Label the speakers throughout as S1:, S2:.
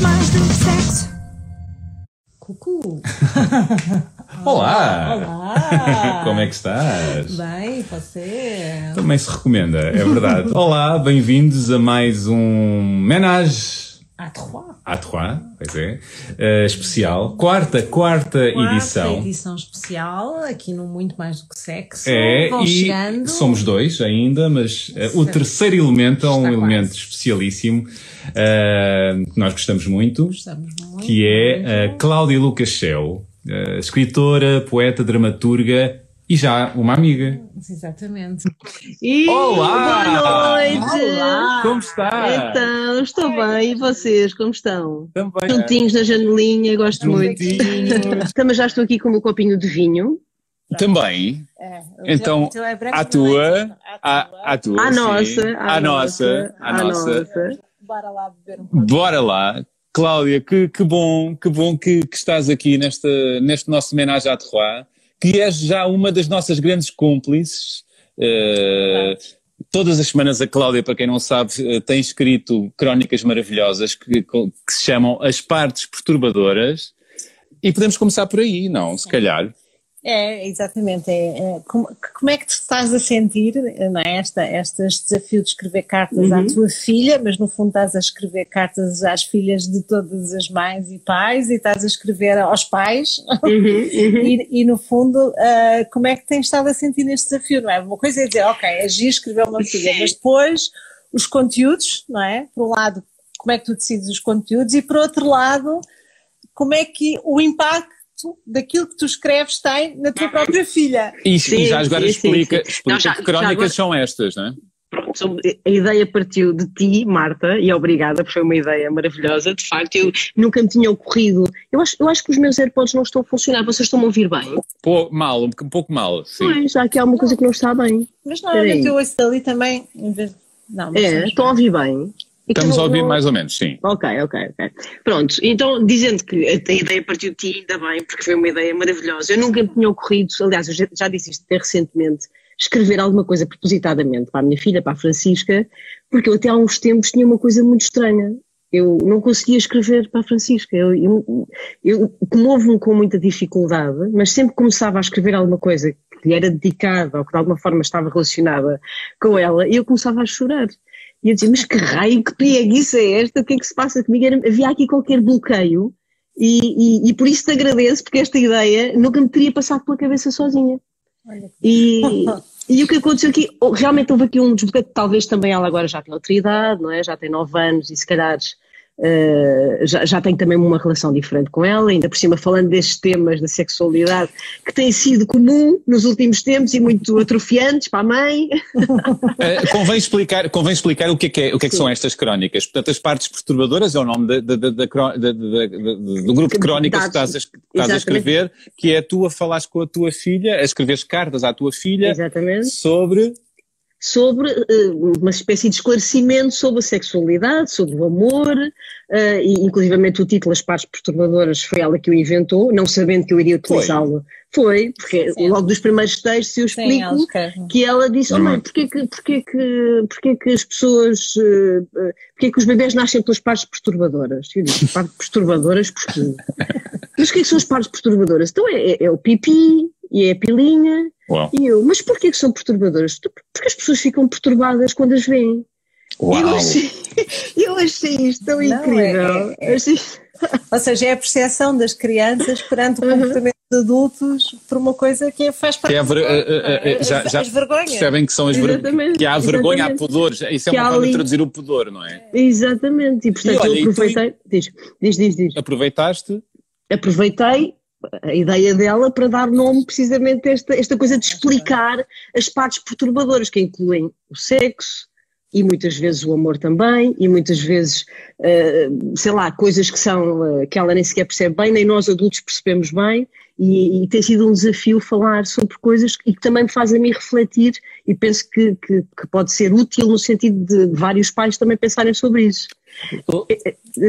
S1: mais do que sexo.
S2: Cucu!
S3: Olá!
S2: Olá!
S3: Como é que estás?
S2: Bem, você?
S3: Também se recomenda, é verdade. Olá, bem-vindos a mais um Menage
S2: À trois.
S3: à Trois, pois é, eh, especial, quarta, quarta,
S2: Quarta
S3: edição.
S2: edição especial, aqui no Muito Mais do que Sexo.
S3: É,
S2: Vão
S3: e
S2: chegando.
S3: somos dois ainda, mas eh, o terceiro elemento é um
S2: Está
S3: elemento
S2: quase.
S3: especialíssimo eh, que nós gostamos muito,
S2: Gostamos muito.
S3: que é
S2: muito.
S3: a Cláudia Lucas Shell, eh, escritora, poeta, dramaturga e já uma amiga.
S2: Exatamente.
S4: E
S3: Olá!
S4: Boa noite!
S2: Olá!
S3: Como está?
S4: Então, estou bem. E vocês, como estão?
S3: Também.
S4: Juntinhos na janelinha, gosto muito.
S3: Juntinhos.
S4: Também já estou aqui com o meu copinho de vinho.
S5: Também.
S2: É,
S5: Então,
S2: é
S5: À
S2: é?
S5: tua, à, à tua,
S4: À
S5: sim.
S4: nossa,
S5: à nossa, à nossa.
S2: Bora lá beber um pouco.
S5: Bora lá. Cláudia, que, que bom, que bom que, que estás aqui nesta, neste nosso homenagem à Terroir, que és já uma das nossas grandes cúmplices. Eh, todas as semanas a Cláudia, para quem não sabe, eh, tem escrito crónicas maravilhosas que, que se chamam As Partes Perturbadoras. E podemos começar por aí, não? Se calhar.
S2: É, exatamente. É, é, como, como é que te estás a sentir, não é? Esta, este desafio de escrever cartas à tua filha, mas no fundo estás a escrever cartas às filhas de todas as mães e pais e estás a escrever aos pais
S4: Uhum, uhum.
S2: e, e, no fundo ah, como é que tens estado a sentir neste desafio, não é? Uma coisa é dizer, ok, agir, escrever uma filha, mas depois os conteúdos, não é? Por um lado, como é que tu decides os conteúdos e por outro lado, como é que o impacto daquilo que tu escreves tem na tua própria filha.
S5: E,
S4: Sim,
S5: e já agora
S4: sim,
S5: explica,
S4: sim.
S5: explica
S4: Não, já-
S5: que crónicas
S4: agora-
S5: são estas, não é?
S4: Pronto, a ideia partiu de ti, Marta, e obrigada, porque foi uma ideia maravilhosa. De facto, eu nunca me tinha ocorrido. Eu acho, eu acho que os meus AirPods não estão a funcionar. Vocês estão a ouvir bem?
S5: Pô, mal, um, pouco mal, sim.
S4: Pois, há aqui alguma coisa que não está bem.
S2: Mas normalmente eu ouço dali também, em vez de... Não, mas
S4: É, estão a ouvir bem.
S5: Estamos
S4: não-
S5: a ouvir
S4: não-
S5: mais ou menos, sim.
S4: Ok, ok, ok. Pronto, então dizendo que a ideia partiu de ti, ainda bem, porque foi uma ideia maravilhosa. Eu nunca me tinha ocorrido, aliás, eu já, já disse isto até recentemente, escrever alguma coisa propositadamente para a minha filha, para a Francisca, porque eu até há uns tempos tinha uma coisa muito estranha. Eu não conseguia escrever para a Francisca. Eu, eu, eu comovo-me com muita dificuldade, mas sempre que começava a escrever alguma coisa que lhe era dedicada ou que de alguma forma estava relacionada com ela, eu começava a chorar. E eu dizia, mas que raio, que preguiça é esta? O que é que se passa comigo? Era- havia aqui qualquer bloqueio e, e, e por isso te agradeço, porque esta ideia nunca me teria passado pela cabeça sozinha. E, e o que aconteceu aqui, oh, realmente houve aqui um desbloqueio, talvez também ela agora já tem outra idade, não é? Já tem nove anos e se calhar eh, já, já tem também uma relação diferente com ela, ainda por cima falando destes temas da sexualidade que tem sido comum nos últimos tempos e muito atrofiantes para a mãe.
S5: Eh, convém, explicar, convém explicar o que é que, é- o que, é que são estas crónicas. Portanto, as partes perturbadoras é o nome da- da- da- do grupo de crónicas que estás a, que estás a escrever, que é tu a falares com a tua filha, a escreveres cartas à tua filha
S4: Exatamente.
S5: sobre.
S4: Sobre eh, uma espécie de esclarecimento sobre a sexualidade, sobre o amor, eh, e inclusivamente o título As Partes Perturbadoras foi ela que o inventou, não sabendo que eu iria utilizá-lo. Foi, porque
S2: Sim.
S4: logo dos primeiros textos eu
S2: Sim,
S4: explico
S2: ela escreve.
S4: que ela disse, oh mãe, porquê que, porquê que, porquê que as pessoas, eh, porquê que os bebés nascem pelas partes perturbadoras? Eu disse, partes perturbadoras porquê? Mas o que é que são as partes perturbadoras? Então é, é- é o pipi e é a pilinha
S5: Uau.
S4: e eu, mas porquê que são perturbadoras? Tu- Porque as pessoas ficam perturbadas quando as veem. Eu
S5: Uau!
S4: achei, eu achei isto tão
S2: Não,
S4: incrível.
S2: é- é- Ou seja, é a percepção das crianças perante o
S4: Uhum.
S2: comportamento de adultos por uma coisa que faz parte
S5: Que é ver- eh, eh, eh,
S2: as,
S5: já, já
S2: as vergonhas.
S5: percebem que são as ver-
S4: Exatamente,
S5: que há vergonha, há pudores. Isso é
S4: Que
S5: uma forma de traduzir o pudor, não é?
S4: Exatamente. E portanto
S5: E olha, e
S4: eu
S5: tu-
S4: aproveitei. Diz, diz, diz, diz.
S5: Aproveitaste
S4: aproveitei a ideia dela para dar nome precisamente a esta, esta coisa de explicar as partes perturbadoras, que incluem o sexo e muitas vezes o amor também, e muitas vezes, eh, sei lá, coisas que são, eh, que ela nem sequer percebe bem, nem nós adultos percebemos bem, e, e tem sido um desafio falar sobre coisas e que também me faz a mim refletir e penso que, que, que pode ser útil no sentido de vários pais também pensarem sobre isso.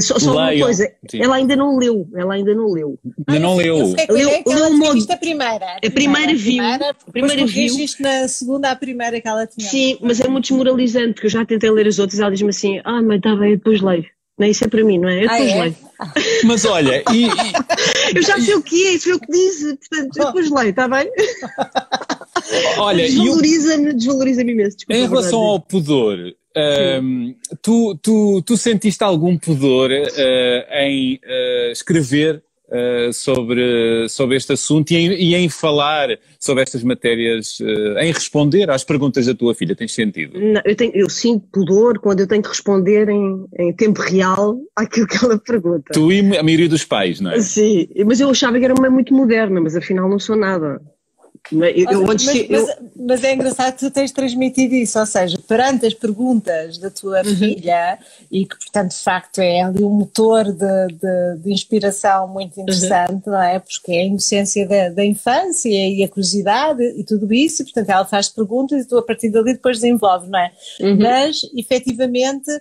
S4: Só, só uma coisa,
S5: Sim.
S4: ela ainda não leu, ela ainda não leu.
S5: Ainda não
S2: Eu
S5: leu.
S2: a
S4: Leu-
S2: que
S4: leu um
S2: tinha
S4: monte.
S2: visto a primeira.
S4: A primeira viu,
S2: A
S4: a
S2: primeira,
S4: primeira viu.
S2: na segunda à primeira que ela tinha.
S4: Sim, mas é muito desmoralizante, porque eu já tentei ler as outras e ela diz-me assim, ah, mãe, está bem, eu depois leio. Não, isso é para mim, não é? Eu
S2: Ah,
S4: depois
S2: é?
S4: leio.
S5: Mas olha, e, e-
S4: Eu já sei o que é, isso é o que diz, portanto, eu depois leio, está bem?
S5: olha,
S4: Desvaloriza-me, desvaloriza-me imenso. Desculpa,
S5: Em relação ao pudor, hum, tu, tu, tu sentiste algum pudor eh, em eh, escrever eh, sobre, sobre este assunto e em, e em falar sobre estas matérias, em responder às perguntas da tua filha? Tens sentido?
S4: Não, eu, tenho, eu sinto pudor quando eu tenho que responder em, em tempo real àquilo que ela pergunta.
S5: Tu e a maioria dos pais, não é?
S4: Sim, mas eu achava que era uma mãe muito moderna, mas afinal não sou nada. Mas, eu,
S2: mas,
S4: eu-
S2: mas- mas é engraçado que tu tens transmitido isso, ou seja, perante as perguntas da tua
S4: Uhum.
S2: filha, e que, portanto, de facto é ali um motor de, de- de inspiração muito interessante, não é? Porque é a inocência da, da infância e a curiosidade e tudo isso, e, portanto, ela faz perguntas e tu, a partir dali, depois desenvolves, não é?
S4: Uhum.
S2: Mas, efetivamente.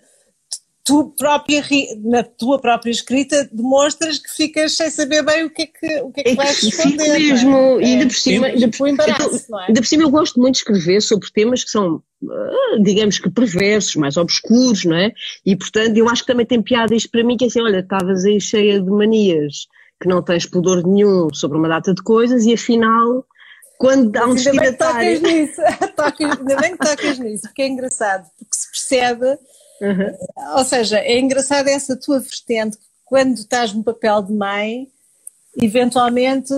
S2: Tu própria, ri- na tua própria escrita, demonstras que ficas sem saber bem o que é que, o que, é que
S4: é
S2: vais responder. é?
S4: mesmo, e ainda
S2: É.
S4: por cima,
S5: Sim.
S4: ainda,
S2: não é?
S4: ainda por cima eu gosto muito de escrever sobre temas que são, ah, digamos que perversos, mais obscuros, não é? E portanto eu acho que também tem piada isto para mim, que é assim, olha, estavas aí cheia de manias, que não tens pudor nenhum sobre uma data de coisas e afinal, quando há um
S2: Mas ainda bem que
S4: destinatário...
S2: tocas nisso, Tocas- ainda bem que tocas nisso, porque é engraçado, porque se percebe,
S4: Uhum.
S2: ou seja, é engraçado essa tua vertente, quando estás no papel de mãe, eventualmente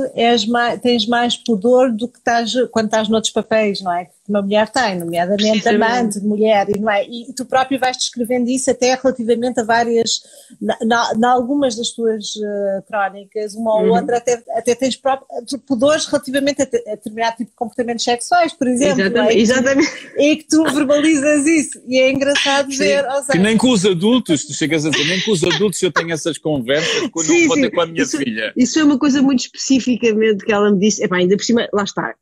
S2: mais, tens mais pudor do que estás quando estás noutros papéis, não é? Que uma mulher tem, nomeadamente amante de mulher, e, não é? e tu próprio vais descrevendo isso até relativamente a várias, na algumas das tuas eh, crónicas, uma ou
S4: Uhum.
S2: outra, até, até tens próprio, pudores relativamente a, te- a determinado tipo de comportamentos sexuais, por exemplo, é?
S4: Exatamente,
S2: E que tu-
S4: exatamente.
S2: e que tu verbalizas isso, e é engraçado ver, ou
S5: Que
S2: seja,
S5: nem com os adultos, tu chegas a dizer, nem com os adultos eu tenho essas conversas quando
S4: Sim,
S5: não vou
S4: sim.
S5: ter com a minha
S4: Isso-
S5: filha.
S4: Isso é uma coisa muito especificamente que ela me disse. Epá, ainda por cima, lá está,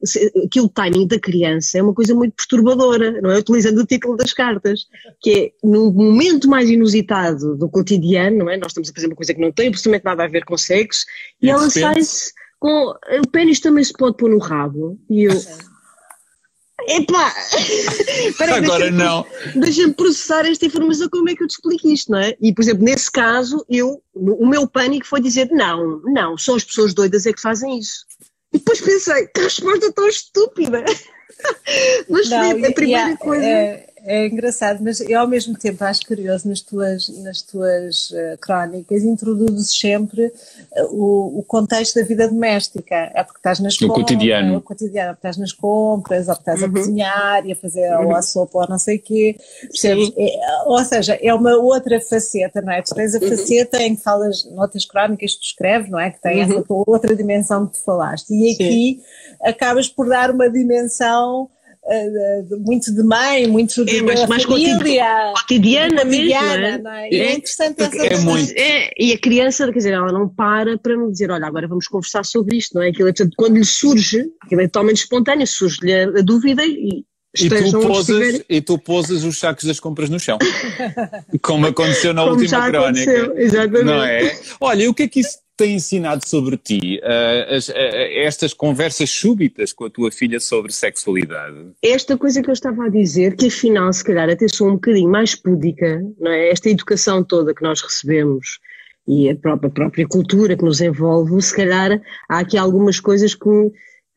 S4: aquilo timing da criança é uma coisa muito perturbadora, não é? Utilizando o título das cartas, que é no momento mais inusitado do cotidiano, não é? Nós estamos a fazer uma coisa que não tem absolutamente nada a ver com sexo, e,
S5: E de
S4: ela sai-se com. O pênis também se pode pôr no rabo. E eu. Epá! Espera aí,
S5: Agora
S4: deixa-me-
S5: não.
S4: deixa-me processar esta informação, como é que eu te explico isto, não é? E, por exemplo, nesse caso, eu, o meu pânico foi dizer, não, não, só as pessoas doidas é que fazem isso. E depois pensei, que resposta tão estúpida! Mas
S2: Não,
S4: foi
S2: É, é engraçado, mas eu ao mesmo tempo acho curioso nas tuas, nas tuas eh, crónicas, introduzes sempre eh, o, o contexto da vida doméstica. É porque estás nas compras,
S5: cotidiano.
S2: é o cotidiano, porque estás nas compras, ou porque estás
S4: Uhum.
S2: a cozinhar e a fazer ou a sopa ou não sei o quê. Percebes?
S4: Sim.
S2: É, ou seja, é uma outra faceta, não é? Tu tens a
S4: Uhum.
S2: faceta em que falas, noutras crónicas que tu escreves, não é? Que tem
S4: Uhum.
S2: essa tua outra dimensão que tu falaste. E
S4: Sim.
S2: aqui acabas por dar uma dimensão eh, muito de mãe, muito de
S4: É, mas
S2: da
S4: mais
S2: família,
S4: Cotidiana mesmo, não
S2: cotidiana,
S4: é?
S2: não é? E é interessante essa
S5: É muito.
S4: É, e a criança, quer dizer, ela não para para me dizer, olha, agora vamos conversar sobre isto, não é? Aquilo é, portanto, quando lhe surge, aquilo é totalmente espontâneo, surge-lhe a, a dúvida e
S5: E tu,
S4: estiverem.
S5: e tu posas os sacos das compras no chão. Como aconteceu na
S4: Como
S5: última
S4: já
S5: crónica.
S4: aconteceu, exatamente.
S5: Não é? Olha, e o que é que isso tem ensinado sobre ti? ah, as- ah, estas conversas súbitas com a tua filha sobre sexualidade?
S4: esta coisa que eu estava a dizer, que afinal, se calhar, até sou um bocadinho mais púdica, não é? Esta educação toda que nós recebemos e a própria, a própria cultura que nos envolve, se calhar há aqui algumas coisas que,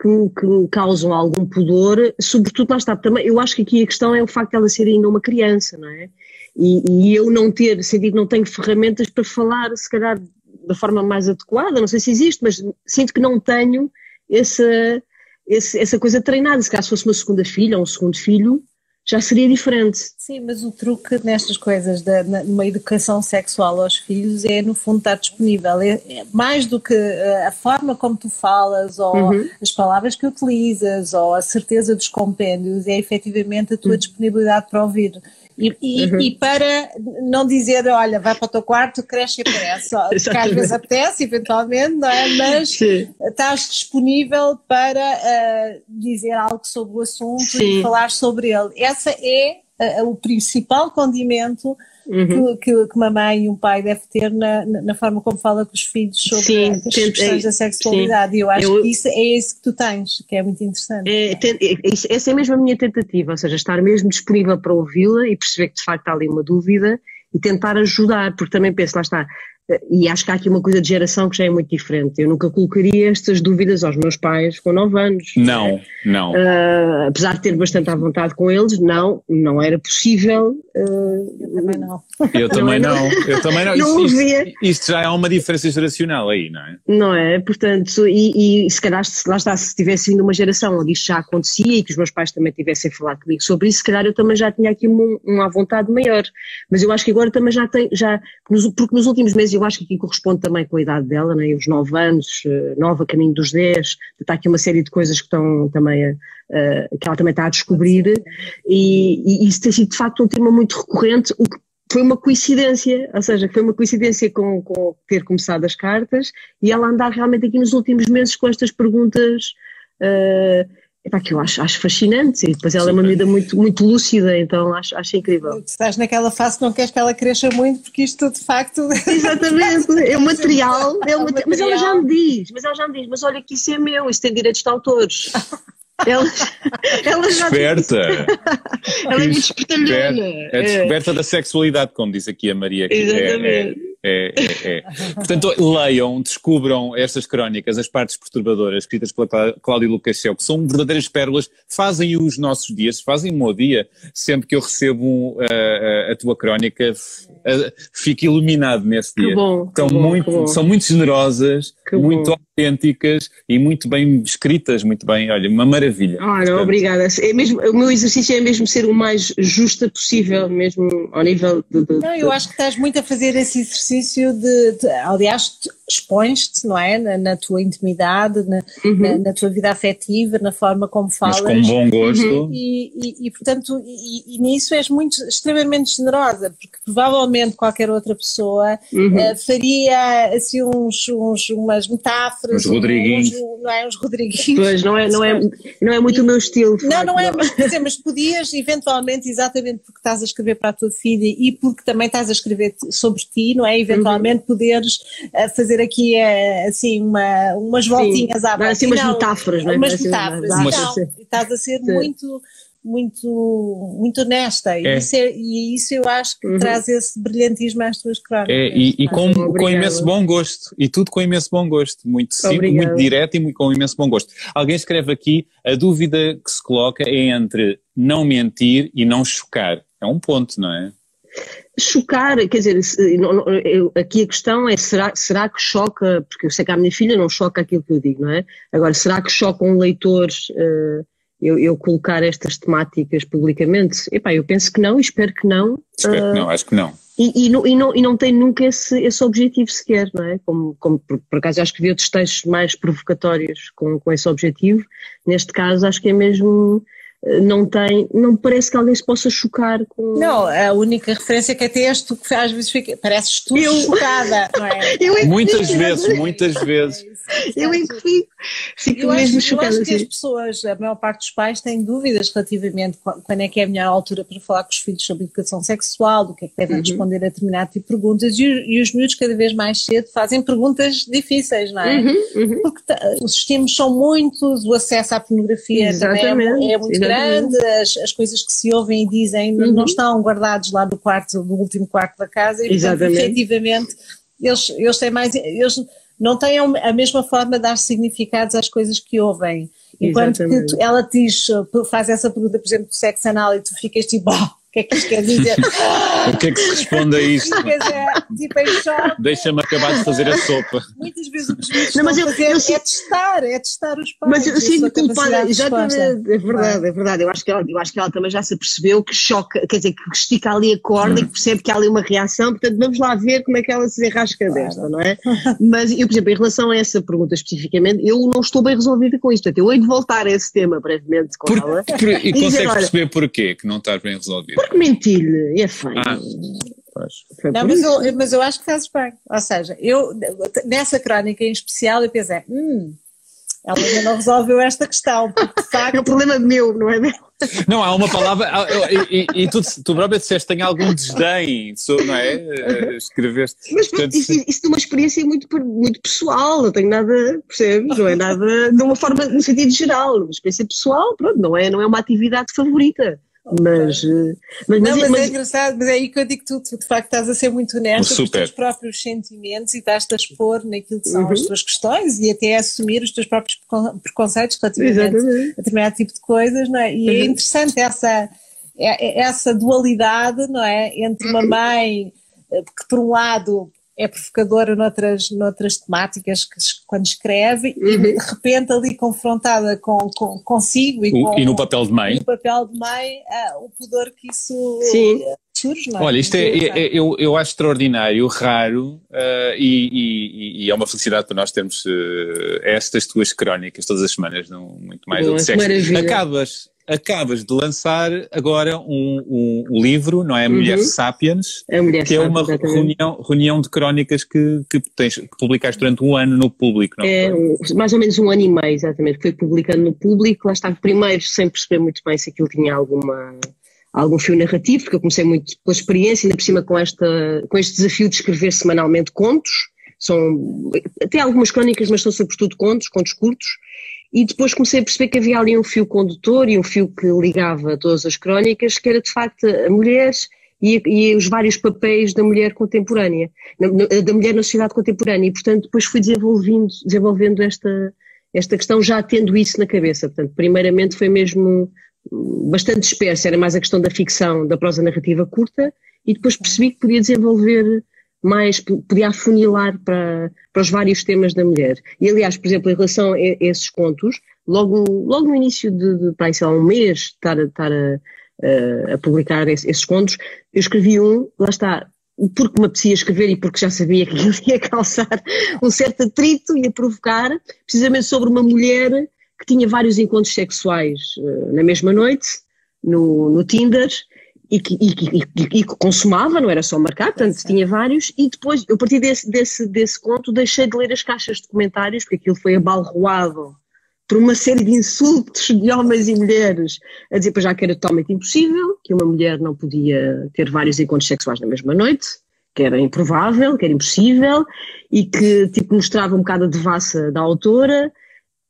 S4: que, que causam algum pudor, sobretudo lá está, também, eu acho que aqui a questão é o facto de ela ser ainda uma criança, não é? E, e eu não ter, sentido que não tenho ferramentas para falar, se calhar, da forma mais adequada, não sei se existe, mas sinto que não tenho essa, essa coisa treinada. Se se fosse uma segunda filha ou um segundo filho, já seria diferente.
S2: Sim, mas o truque nestas coisas, da, na- numa educação sexual aos filhos, é no fundo estar disponível. É, é mais do que eh, a forma como tu falas, ou
S4: Uhum.
S2: as palavras que utilizas, ou a certeza dos compêndios, é efetivamente a tua disponibilidade para ouvir. E, e-
S4: Uhum.
S2: e para não dizer, olha, vai para o teu quarto, cresce e aparece, porque às vezes apetece, eventualmente, não é? Mas
S4: Sim.
S2: estás disponível para eh, dizer algo sobre o assunto
S4: Sim.
S2: e falar sobre ele. Essa é eh, o principal condimento
S4: Uhum.
S2: que, que, uma mãe e um pai deve ter na, na forma como fala com os filhos sobre
S4: Sim,
S2: as questões
S4: é-
S2: da sexualidade. E eu acho
S4: Eu-
S2: que isso é isso que tu tens, que é muito interessante.
S4: É, é, isso- essa é mesmo a minha tentativa, ou seja, estar mesmo disponível para ouvi-la e perceber que de facto há ali uma dúvida e tentar ajudar, porque também penso, lá está, e acho que há aqui uma coisa de geração que já é muito diferente. Eu nunca colocaria estas dúvidas aos meus pais com 9 anos.
S5: Não, não.
S4: Uh, apesar de ter bastante à vontade com eles, não, não era possível.
S2: Uh, eu também não.
S5: Eu também não. Eu também não.
S4: não
S5: isto, isto, isto, já é uma diferença geracional aí, não é?
S4: Não é? Portanto, e, e se calhar, se, lá está, se tivesse vindo uma geração onde isto já acontecia e que os meus pais também tivessem falado comigo sobre isso, se calhar eu também já tinha aqui uma, uma vontade maior. Mas eu acho que agora também já tenho, já, porque nos últimos meses eu acho que aqui corresponde também com a idade dela, né? os 9 anos, 9 eh, a caminho dos 10, está aqui uma série de coisas que estão também a, a, que ela também está a descobrir e, e isso tem sido de facto um tema muito recorrente, o que foi uma coincidência, ou seja, foi uma coincidência com, com ter começado as cartas e ela andar realmente aqui nos últimos meses com estas perguntas uh, Epá, que eu acho, acho fascinante e depois ela é uma medida muito, muito lúcida, então acho, acho incrível.
S2: Tu estás naquela fase que não queres que ela cresça muito porque isto de facto.
S4: Exatamente, é um material, é um material, mas ela já me diz, mas ela já me diz, mas olha que isso é meu, isso tem direitos de autores. Ela, ela já
S5: Desperta!
S4: ela é muito espertalhona.
S5: É descoberta é. da sexualidade, como diz aqui a Maria.
S4: É, Exatamente.
S5: É, é, é, Portanto, leiam, descubram estas crónicas, as partes perturbadoras, escritas pela Cláudia Lucasel, que são verdadeiras pérolas, fazem os nossos dias, fazem o meu dia. Sempre que eu recebo uh, a, a tua crónica, uh, fico iluminado nesse dia.
S4: Que bom,
S5: que
S4: bom,
S5: muito,
S4: bom.
S5: São muito generosas, que muito bom. autênticas e muito bem escritas, muito bem, olha, uma maravilha.
S4: Não, obrigada. É mesmo, o meu exercício é mesmo ser o mais justa possível, mesmo ao nível de. de
S2: não, eu acho que estás muito a fazer esse exercício exercício de, de aliás, expões-te, não é? Na, na tua intimidade, na, uhum. na, na, tua vida afetiva, na forma como falas.
S5: Mas com bom gosto.
S2: Uhum. E, e, e, portanto, e, e, nisso és muito, extremamente generosa, porque provavelmente qualquer outra pessoa uhum. uh, faria assim uns, uns, umas metáforas.
S5: Uns Rodriguinhos.
S2: Uns, não é? Uns Rodriguinhos.
S4: Pois, não é, não é, não é muito o meu estilo.
S2: Não, facto, não é, mas, dizer, mas podias eventualmente, exatamente porque estás a escrever para a tua filha e porque também estás a escrever sobre ti, não é? Eventualmente uhum. poderes uh, fazer fazer aqui eh, assim uma, umas voltinhas à
S4: volta. Assim umas não, metáforas, não é?
S2: Umas metáforas. Uma... Não, estás a ser Sim. muito muito, muito honesta é. e, isso é, e isso eu acho que uhum. traz esse brilhantismo às tuas crónicas.
S5: É, e, e com, com imenso bom gosto, e tudo com imenso bom gosto, muito simples, muito direto e com imenso bom gosto. Alguém escreve aqui, a dúvida que se coloca é entre não mentir e não chocar. É um ponto, não é?
S4: Chocar, quer dizer, aqui a questão é será, será que choca, porque eu sei que a minha filha não choca aquilo que eu digo, não é? Agora, será que choca um leitor uh, eu, eu, colocar estas temáticas publicamente? Epá, eu penso que não, espero que não.
S5: Espero uh, que não, acho que não.
S4: E, e, não, e, não, e não tem nunca esse, esse objetivo sequer, não é? Como, como por, por acaso já escrevi outros textos mais provocatórios com, com esse objetivo, neste caso acho que é mesmo não tem, não parece que alguém se possa chocar com.
S2: Não, a única referência que até és tu que às vezes fica, pareces tu eu... chocada, não é?
S5: Eu é muitas vezes, muitas vezes.
S4: Eu é que fico, fico eu mesmo
S2: acho,
S4: chocada.
S2: Eu acho que
S4: assim.
S2: as pessoas, a maior parte dos pais, têm dúvidas relativamente quando é que é a melhor altura para falar com os filhos sobre educação sexual, do que é que devem uhum. responder a determinado tipo de perguntas, e, e, os miúdos cada vez mais cedo fazem perguntas difíceis, não é?
S4: Uhum, uhum.
S2: Porque os estímulos são muitos, o acesso à pornografia também é, é muito Exatamente. Grande, as, as, coisas que se ouvem e dizem uhum. não estão guardados lá no quarto, no último quarto da casa, e portanto, efetivamente, eles, eles têm mais. Eles, não têm a mesma forma de dar significados às coisas que ouvem. Enquanto que tu, ela diz, faz essa pergunta, por exemplo, do sexo anal e tu ficas tipo, oh, o que é que isto quer dizer?
S5: o que é que se responde a isto?
S2: tipo, em choque.
S5: Deixa-me acabar de fazer a sopa.
S2: Muitas vezes o que os não, mas eu, fazer eu, é testar, é testar os pais.
S4: Mas eu sinto culpada, exatamente, é verdade, é verdade. Eu acho, que ela, eu acho que ela também já se percebeu que choca, quer dizer, que estica ali a corda hum. e que percebe que há ali uma reação, portanto vamos lá ver como é que ela se enrasca claro. desta, não é? Mas eu, por exemplo, em relação a essa pergunta especificamente, eu não estou bem resolvida com isto, portanto eu hei de voltar a esse tema brevemente com
S5: por,
S4: ela.
S5: Por, e, e consegues perceber porquê que não estás bem resolvida?
S4: Porque mentir-lhe é feio. Ah.
S2: Não, mas eu, mas eu acho que fazes bem. Ou seja, eu, nessa crónica em especial, eu pensei, hum, ela ainda não resolveu esta questão, porque de facto.
S4: É o problema meu, não é meu?
S5: Não, há uma palavra, e, e, e tu, tu própria disseste tem algum desdém, não é? Eh, escreveste.
S4: Mas Portanto, isso, isso é uma experiência muito, muito pessoal, não tenho nada, percebes? Não é nada de uma forma, no sentido geral, uma experiência pessoal, pronto, não é, não é uma atividade favorita Mas, eh, mas,
S2: não, mas,
S4: mas,
S2: é engraçado, mas é aí que eu digo que tu, tu de facto estás a ser muito honesta com os teus próprios sentimentos e estás-te a expor naquilo que são
S4: Uhum.
S2: as tuas questões e até a assumir os teus próprios precon- preconceitos relativamente
S4: Exatamente.
S2: a determinado tipo de coisas, não é? E é
S4: Uhum.
S2: interessante essa, é- é essa dualidade, não é? Entre uma mãe eh, que, por um lado, é provocadora noutras, noutras temáticas que, quando escreve e
S4: Uhum.
S2: de repente ali confrontada com, com, consigo e,
S5: O-
S2: com,
S5: e no papel de mãe?
S2: no papel de mãe, ah, o pudor que isso
S4: Sim.
S2: eh, surge, não é?
S5: Olha, isto é, é- é- eu, eu acho extraordinário, raro, eh, e, e- e é uma felicidade para nós termos eh, estas tuas crónicas todas as semanas, não muito mais
S4: Boa.
S5: Acabas, acabas de lançar agora um, um- livro, não é? A Mulher
S4: Uhum.
S5: Sapiens,
S4: a mulher
S5: que é
S4: sabe,
S5: uma
S4: exatamente.
S5: reunião, reunião de crónicas que, que, tens, que publicaste durante um ano no público, não
S4: É
S5: foi?
S4: um- mais ou menos um ano e meio, exatamente. Foi publicando no público, lá estava primeiro sem perceber muito bem se aquilo tinha alguma, algum fio narrativo, porque eu comecei muito pela experiência, ainda por cima com, esta, com este desafio de escrever semanalmente contos. São até algumas crónicas, mas são sobretudo contos, contos curtos. E depois comecei a perceber que havia ali um fio condutor e um fio que ligava todas as crónicas, que era de facto a mulher e, e os vários papéis da mulher contemporânea, da mulher na sociedade contemporânea. E, portanto, depois fui desenvolvendo, desenvolvendo esta, esta questão já tendo isso na cabeça. Portanto, primeiramente foi mesmo bastante disperso, era mais a questão da ficção, da prosa narrativa curta, e depois percebi que podia desenvolver mais, podia afunilar para, para os vários temas da mulher. E aliás, por exemplo, em relação a a esses contos, logo, logo no início de, de pá, sei lá, um mês de estar, a- estar a, a- a publicar esse- esses contos, eu escrevi um, lá está, porque me apetecia escrever e porque já sabia que ele ia causar um certo atrito, ia provocar, precisamente sobre uma mulher que tinha vários encontros sexuais eh, na mesma noite, no, no Tinder, e que, e, e e consumava, não era só marcar, portanto tinha vários, e depois, eu a partir desse, desse, desse conto, deixei de ler as caixas de comentários, porque aquilo foi abalroado por uma série de insultos de homens e mulheres, a dizer para já que era totalmente impossível, que uma mulher não podia ter vários encontros sexuais na mesma noite, que era improvável, que era impossível, e que tipo, mostrava um bocado a devassa da autora,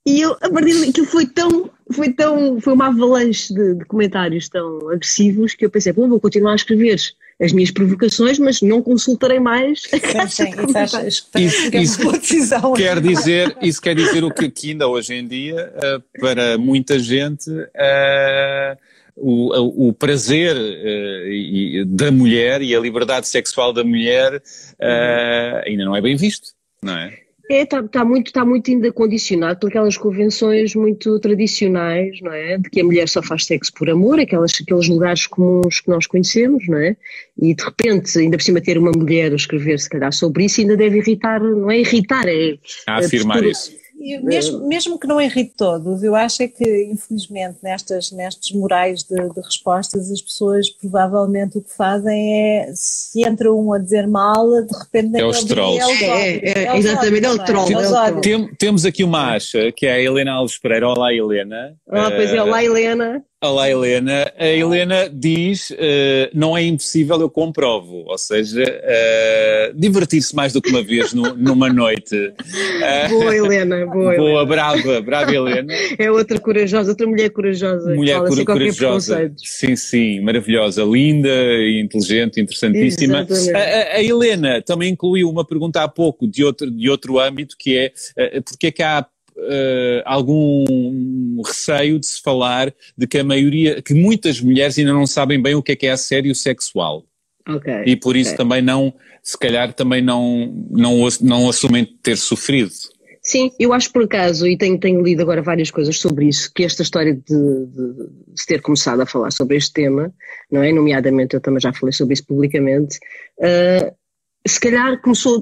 S4: e eu, a partir daí, aquilo foi tão, foi tão, foi uma avalanche de, de comentários tão agressivos que eu pensei, bom, vou continuar a escrever as minhas provocações, mas não consultarei mais a
S2: Sim,
S4: caixa
S2: sim, isso acho que
S5: Isso-. Quer dizer, isso quer dizer o que, que ainda hoje em dia, eh, para muita gente, eh, o, o- o prazer eh, e- da mulher e a liberdade sexual da mulher eh, ainda não é bem visto, não é?
S4: É, está tá muito, tá muito ainda condicionado por aquelas convenções muito tradicionais, não é? De que a mulher só faz sexo por amor, aquelas, aqueles lugares comuns que nós conhecemos, não é? E de repente, ainda por cima ter uma mulher a escrever se calhar sobre isso ainda deve irritar, não é irritar, é...
S5: A afirmar
S4: postura-
S5: isso.
S2: E mesmo, mesmo que não irrite todos, eu acho é que, infelizmente, nestas, nestes morais de, de respostas, as pessoas provavelmente o que fazem é, se entra um a dizer mal, de repente
S5: É os trolls.
S2: é os
S4: É, é,
S2: os
S4: exatamente, é o troll,
S2: É
S4: é.
S5: Tem- temos aqui uma acha, que é a Helena Alves Pereira. Olá, Helena.
S4: Ah, pois é,
S5: Eh,
S4: olá Helena.
S5: Olá, Helena. A Helena diz: eh, não é impossível, eu comprovo. Ou seja, eh, divertir-se mais do que uma vez no- numa noite. Eh,
S4: Boa Helena, boa,
S5: boa,
S4: Helena.
S5: brava, brava Helena.
S4: É outra courajosa, outra mulher corajosa.
S5: Mulher cor- corajosa. Sim, sim, maravilhosa, linda, inteligente, interessantíssima. A, a- Helena também incluiu uma pergunta há pouco de outro, de outro âmbito, que é eh, porque é que há eh, algum receio de se falar de que a maioria, que muitas mulheres ainda não sabem bem o que é que é assédio sexual.
S4: Ok.
S5: E por isso
S4: ok.
S5: também não, se calhar também não, não, não assumem ter sofrido.
S4: Sim, eu acho por acaso, e tenho, tenho lido agora várias coisas sobre isso, que esta história de, de- de se ter começado a falar sobre este tema, não é? Nomeadamente, eu também já falei sobre isso publicamente, ah, se calhar começou,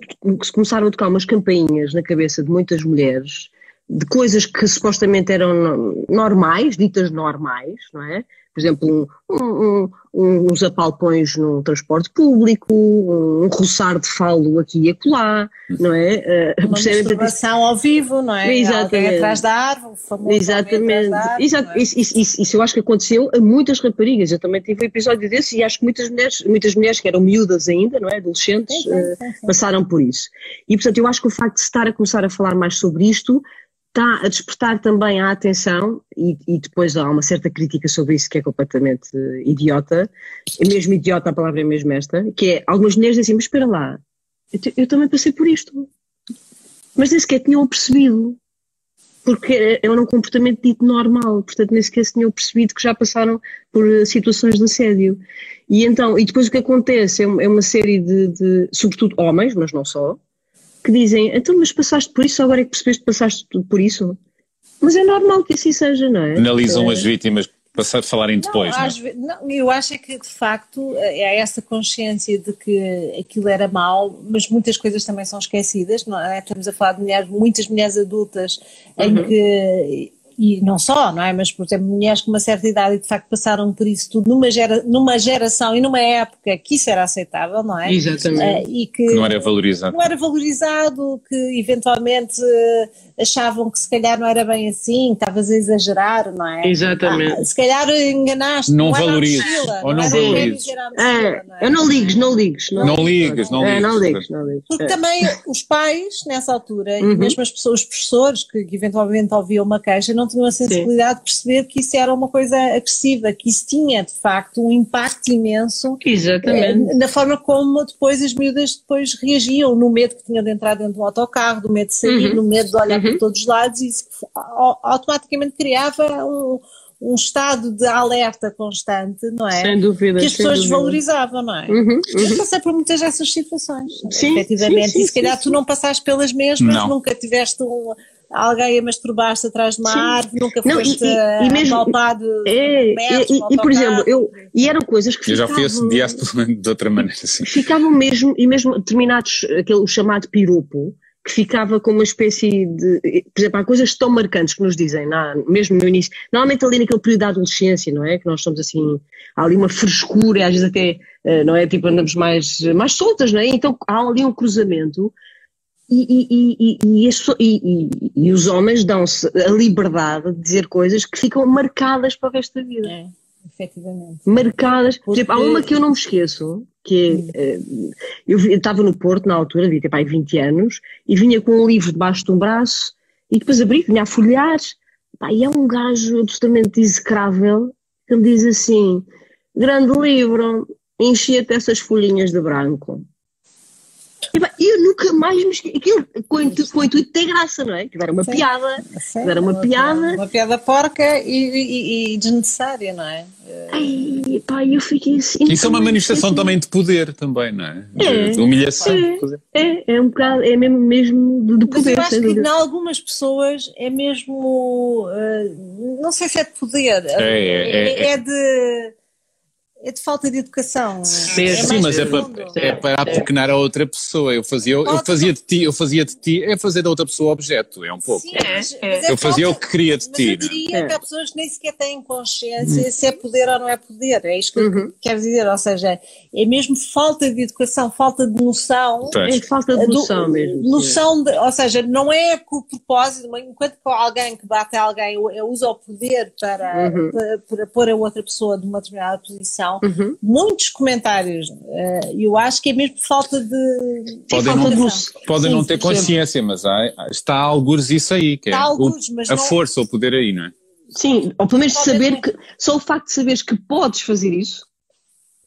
S4: começaram a tocar umas campainhas na cabeça de muitas mulheres de coisas que supostamente eram no- normais, ditas normais, não é? Por exemplo, um, um- um- uns apalpões no transporte público, um, um roçar de falo aqui e acolá, não é? Ah,
S2: Uma masturbação ao vivo, não é?
S4: Exatamente.
S2: Alguém atrás da árvore, o famoso
S4: Exatamente.
S2: da árvore,
S4: Exato.
S2: é?
S4: Isso, isso- isso- isso eu acho que aconteceu a muitas raparigas. Eu também tive um episódio desse e acho que muitas mulheres, muitas mulheres que eram miúdas ainda, não é? Adolescentes,
S2: Sim, sim,
S4: eh,
S2: sim,
S4: passaram por isso. E portanto eu acho que o facto de se estar a começar a falar mais sobre isto está a despertar também a atenção, e, e, depois há uma certa crítica sobre isso que é completamente idiota, é mesmo idiota, a palavra é mesmo esta, que é algumas mulheres dizem, mas espera lá, eu, eu também passei por isto, mas nem sequer tinham percebido, porque é um comportamento dito normal, portanto nem sequer se tinham percebido que já passaram por situações de assédio. E então, e depois o que acontece? É, é uma série de, de sobretudo homens, mas não só, que dizem, então, mas passaste por isso, agora é que percebeste que passaste por isso? Mas é normal que assim seja, não é?
S5: Analisam é. as vítimas para falarem depois. Não,
S2: não, é? não, eu acho é que de facto é essa consciência de que aquilo era mau, mas muitas coisas também são esquecidas, não é? Estamos a falar de mulheres, muitas mulheres adultas em uhum. que e não só, não é? Mas, por exemplo, mulheres com uma certa idade e de facto passaram por isso tudo numa, gera, numa geração e numa época que isso era aceitável, não é?
S4: Exatamente.
S2: Uh, e que,
S5: que, não era valorizado.
S2: Não era valorizado, que eventualmente uh, achavam que se calhar não era bem assim, estavas a exagerar, não é?
S4: Exatamente. Ah,
S2: se calhar enganaste.
S5: Não, não valorizes. Ou não, não valorizes.
S4: É, eu não ligues, não ligues.
S5: Não, não ligues, não ligues.
S4: É, não ligues, não ligues.
S2: Porque é. também os pais, nessa altura, uhum. e mesmo as pessoas, os professores que, que eventualmente ouviam uma queixa, não tinham a sensibilidade Sim. de perceber que isso era uma coisa agressiva, que isso tinha, de facto, um impacto imenso
S4: Exatamente.
S2: Eh, na forma como depois as miúdas depois reagiam, no medo que tinham de entrar dentro do autocarro, do medo de sair, uhum. no medo de olhar uhum. por todos os lados, e isso automaticamente criava um, um estado de alerta constante, não é?
S4: Sem dúvida.
S2: Que as pessoas
S4: dúvida.
S2: valorizavam, não é? Uhum, uhum. Eu passei por muitas dessas situações, sim, efetivamente, sim, sim, e se calhar tu não passaste pelas mesmas, não. nunca tiveste um alguém a masturbar-se atrás de uma Sim. árvore, nunca não, foste e, e, e mesmo, apalpado.
S4: É, metros, e, e, por exemplo, eu, e eram coisas que
S5: Eu
S4: ficavam,
S5: já fui assediado de outra maneira, assim.
S4: Ficavam mesmo, e mesmo determinados, aquele chamado piropo, que ficava com uma espécie de. Por exemplo, há coisas tão marcantes que nos dizem, na, mesmo no início, normalmente ali naquele período da adolescência, não é? Que nós somos assim, há ali uma frescura, e às vezes até, eh, não é? Tipo, andamos mais, mais soltas, não é? Então há ali um cruzamento e, e, e, e, os homens dão-se a liberdade de dizer coisas que ficam marcadas para o resto da vida.
S2: É, efetivamente.
S4: Marcadas. Porque... Há uma que eu não me esqueço, que é, eh, eu estava no Porto na altura, devia ter pai 20 anos, e vinha com um livro debaixo de um braço, e depois abri, vinha a folhear, pá, e é um gajo absolutamente execrável, que me diz assim, grande livro, enchia-te essas folhinhas de branco. E eu nunca mais me esqueci. Aquilo com, o intuito ter graça, não é? Que era uma Sim. piada. Sim, era uma, uma piada. piada.
S2: Uma piada porca e, e, e desnecessária, não é?
S4: Ai, pá, eu fiquei assim.
S5: Isso é uma manifestação também de poder, também, não é? De, é, de humilhação.
S4: É, é, é, um bocado, é mesmo, mesmo de, de poder.
S2: Mas eu acho que em algumas pessoas é mesmo. Uh, não sei se é de poder.
S5: É, é,
S2: é, é, é de é de falta de educação.
S5: Sim, é sim mas é para, é para apequenar a outra pessoa. Eu fazia, eu, fazia de ti, eu fazia de ti, é fazer da outra pessoa objeto, é um pouco. Sim,
S2: mas, mas é
S5: eu fazia falta, o que queria de ti.
S2: Eu diria é. que há pessoas que nem sequer têm consciência se é poder ou não é poder. É isto que uhum. eu quero dizer. Ou seja, é mesmo falta de educação, falta de noção.
S4: É falta de noção do, mesmo.
S2: Noção de, ou seja, não é com o propósito, enquanto que alguém que bate a alguém usa o poder para, uhum. para, para pôr a outra pessoa numa determinada posição
S4: uhum.
S2: muitos comentários. Uh, eu acho que é mesmo falta de.
S5: Podem não, podem não ter consciência, mas há, está algures isso aí, que é algures, o, a não... força, o poder aí, não é?
S4: Sim, ou pelo menos saber que. Só o facto de saberes que podes fazer isso,